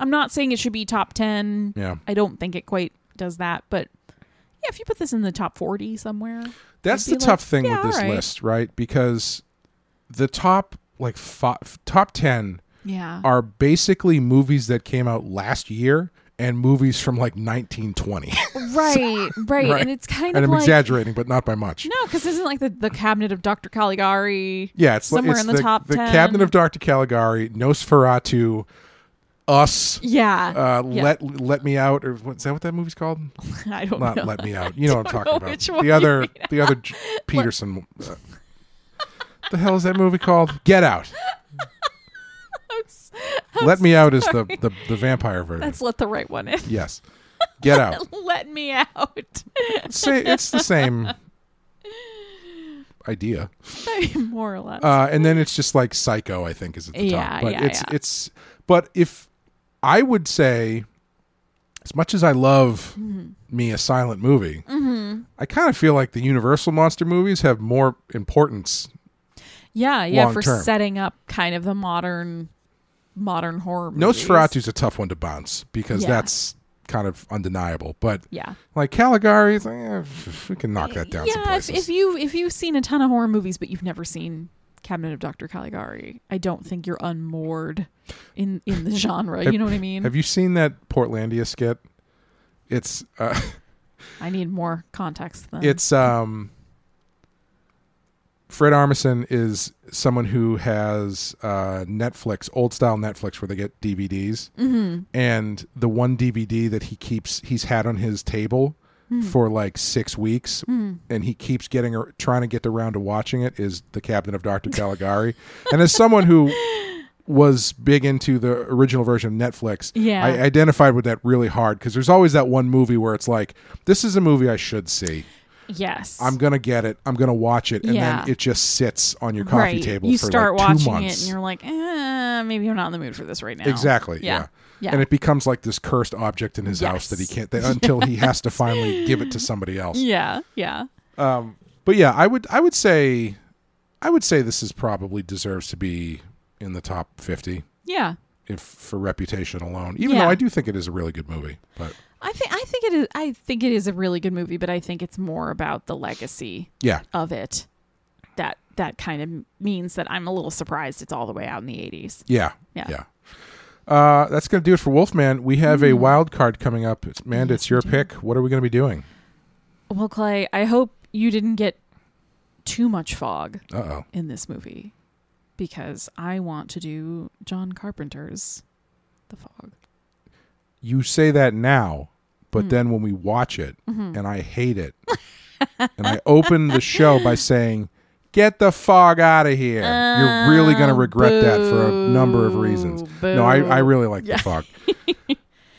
I'm not saying it should be top ten. yeah. I don't think it quite does that, but yeah, if you put this in the top 40 somewhere, That's the be tough like, thing yeah, with this right. list, right? Because the top like five, top 10 yeah, are basically movies that came out last year and movies from like 1920. right, <laughs> right, Right. and it's kind and of I'm like exaggerating, but not by much. no, because this isn't like the the cabinet of Dr. Caligari? Yeah, it's somewhere it's in the, top the 10. Cabinet of Dr. Caligari, Nosferatu, Us, yeah, uh, Yeah. Let Let Me Out, or what, is that what that movie's called? <laughs> I don't know. Not know. Let Me <laughs> Out. You know what I'm talking about. The other, the other Peterson. uh, the hell is that movie called? Get Out. <laughs> Let Me Out is the, the the vampire version. Let's let the right one in. yes. Get Out. <laughs> let me out. Say it's the same <laughs> idea. More or less. Uh, and then it's just like Psycho, I think, is at the Yeah, top. But yeah, it's yeah. it's but if I would say as much as I love Mm-hmm. me a silent movie, I kind of feel like the Universal monster movies have more importance. yeah, yeah, for term. setting up kind of the modern modern horror movies. Nosferatu's a tough one to bounce because Yeah. that's kind of undeniable. But Yeah. like Caligari, like, eh, we can knock that down yeah, if, if you if you've seen a ton of horror movies but you've never seen Cabinet of Dr. Caligari. I don't think you're unmoored in in the <laughs> genre. you know what I mean? Have you seen that Portlandia skit? It's uh, I need more context then. <laughs> it's um Fred Armisen is someone who has uh, Netflix, old style Netflix, where they get DVDs, Mm-hmm. and the one DVD that he keeps he's had on his table Mm. for like six weeks, and he keeps getting trying to get around to watching it is the Cabinet of Dr. Caligari, and as someone who was big into the original version of Netflix, Yeah. I identified with that really hard because there's always that one movie where it's like, this is a movie I should see. Yes. I'm gonna get it. I'm gonna watch it, and Yeah. then it just sits on your coffee right. table You for start like two watching months. it and you're like, eh, maybe I'm not in the mood for this right now. exactly. Yeah. Yeah. Yeah. And it becomes like this cursed object in his house that he can't that, <laughs> until he has to finally give it to somebody else. yeah. Yeah. But yeah, I would I would say I would say this is probably deserves to be in the top 50 Yeah. if for reputation alone. Even Yeah. though I do think it is a really good movie, but I think I think it is I think it is a really good movie, but I think it's more about the legacy yeah. of it that that kind of means that I'm a little surprised it's all the way out in the 80s. Yeah. Yeah. Yeah. Uh, that's going to do it for Wolfman. We have a wild card coming up. It's- Amanda, it's your pick. What are we going to be doing? Well, Clay, I hope you didn't get too much fog Uh oh. in this movie because I want to do John Carpenter's The Fog. You say that now, But then when we watch it Mm-hmm. and I hate it, and I open the show by saying, Get the fog out of here. You're really going to regret that for a number of reasons. boo, No, I, I really like the fog.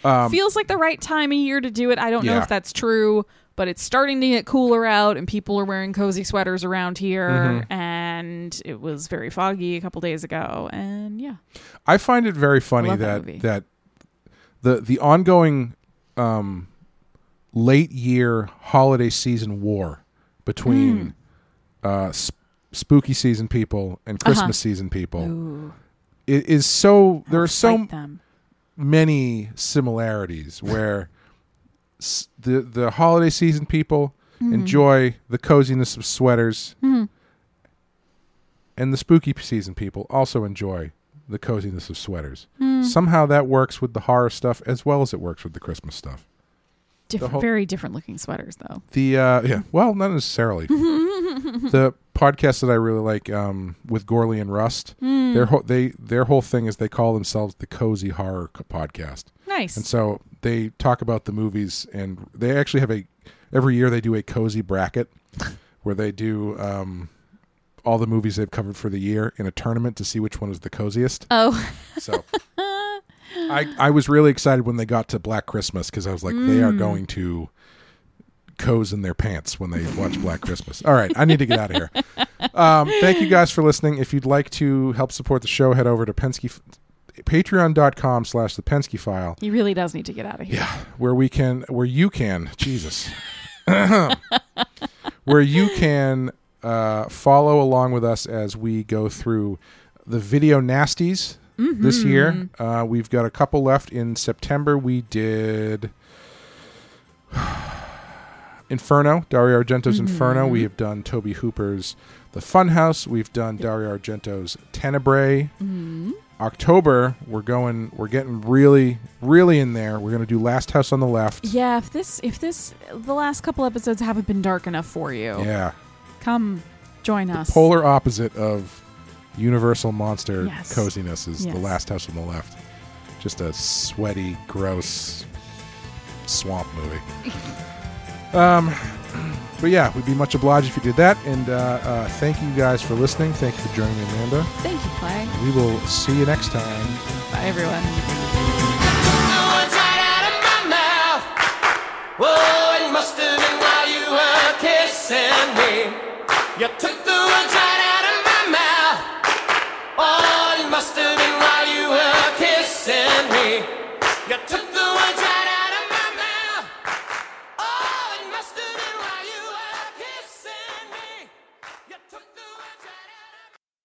<laughs> Feels like the right time of year to do it. I don't know Um, if that's true, but it's starting to get cooler out and people are wearing cozy sweaters around here Mm-hmm. and it was very foggy a couple days ago and yeah. I find it very funny that that that the the ongoing um, late year holiday season war between uh, sp- spooky season people and Christmas Hmm. Uh-huh. season people Ooh, i- is so there I'll are so many similarities where s- the the holiday season people Mm-hmm. enjoy the coziness of sweaters and the spooky season people also enjoy the coziness of sweaters Hmm. somehow that works with the horror stuff as well as it works with the christmas stuff Different, whole- very different looking sweaters though. the uh yeah well not necessarily <laughs> the podcast that i really like um with gorley and rust Hmm. their whole they their whole thing is they call themselves the cozy horror podcast Nice. And so they talk about the movies, and they actually have a every year they do a cozy bracket <laughs> where they do um, all the movies they've covered for the year in a tournament to see which one is the coziest. oh, So I I was really excited when they got to Black Christmas because I was like, they are going to cozy in their pants when they watch Black Christmas. All right, I need to get out of here. Um, thank you guys for listening. If you'd like to help support the show, head over to Pensky. Patreon.com slash the Pensky file he really does need to get out of here. yeah, where we can, where you can, Jesus, <coughs> <coughs> where you can uh, follow along with us as we go through the video nasties this year. Uh, we've got a couple left in September. We did <sighs> Inferno, Dario Argento's Inferno. We have done Tobe Hooper's The Funhouse. We've done Dario Argento's Tenebrae. October, we're going, we're getting really, really in there. We're going to do Last House on the Left. Yeah, if this if this the last couple episodes haven't been dark enough for you, Yeah. Come join us. The polar opposite of universal monster yes. coziness is yes. the last house on the left. Just a sweaty, gross swamp movie. <laughs> um, but yeah, we'd be much obliged if you did that. And uh, uh, thank you guys for listening. Thank you for joining me, Amanda. Thank you, Clay. We will see you next time. Bye, everyone. You took the words right out of my mouth. All you must have.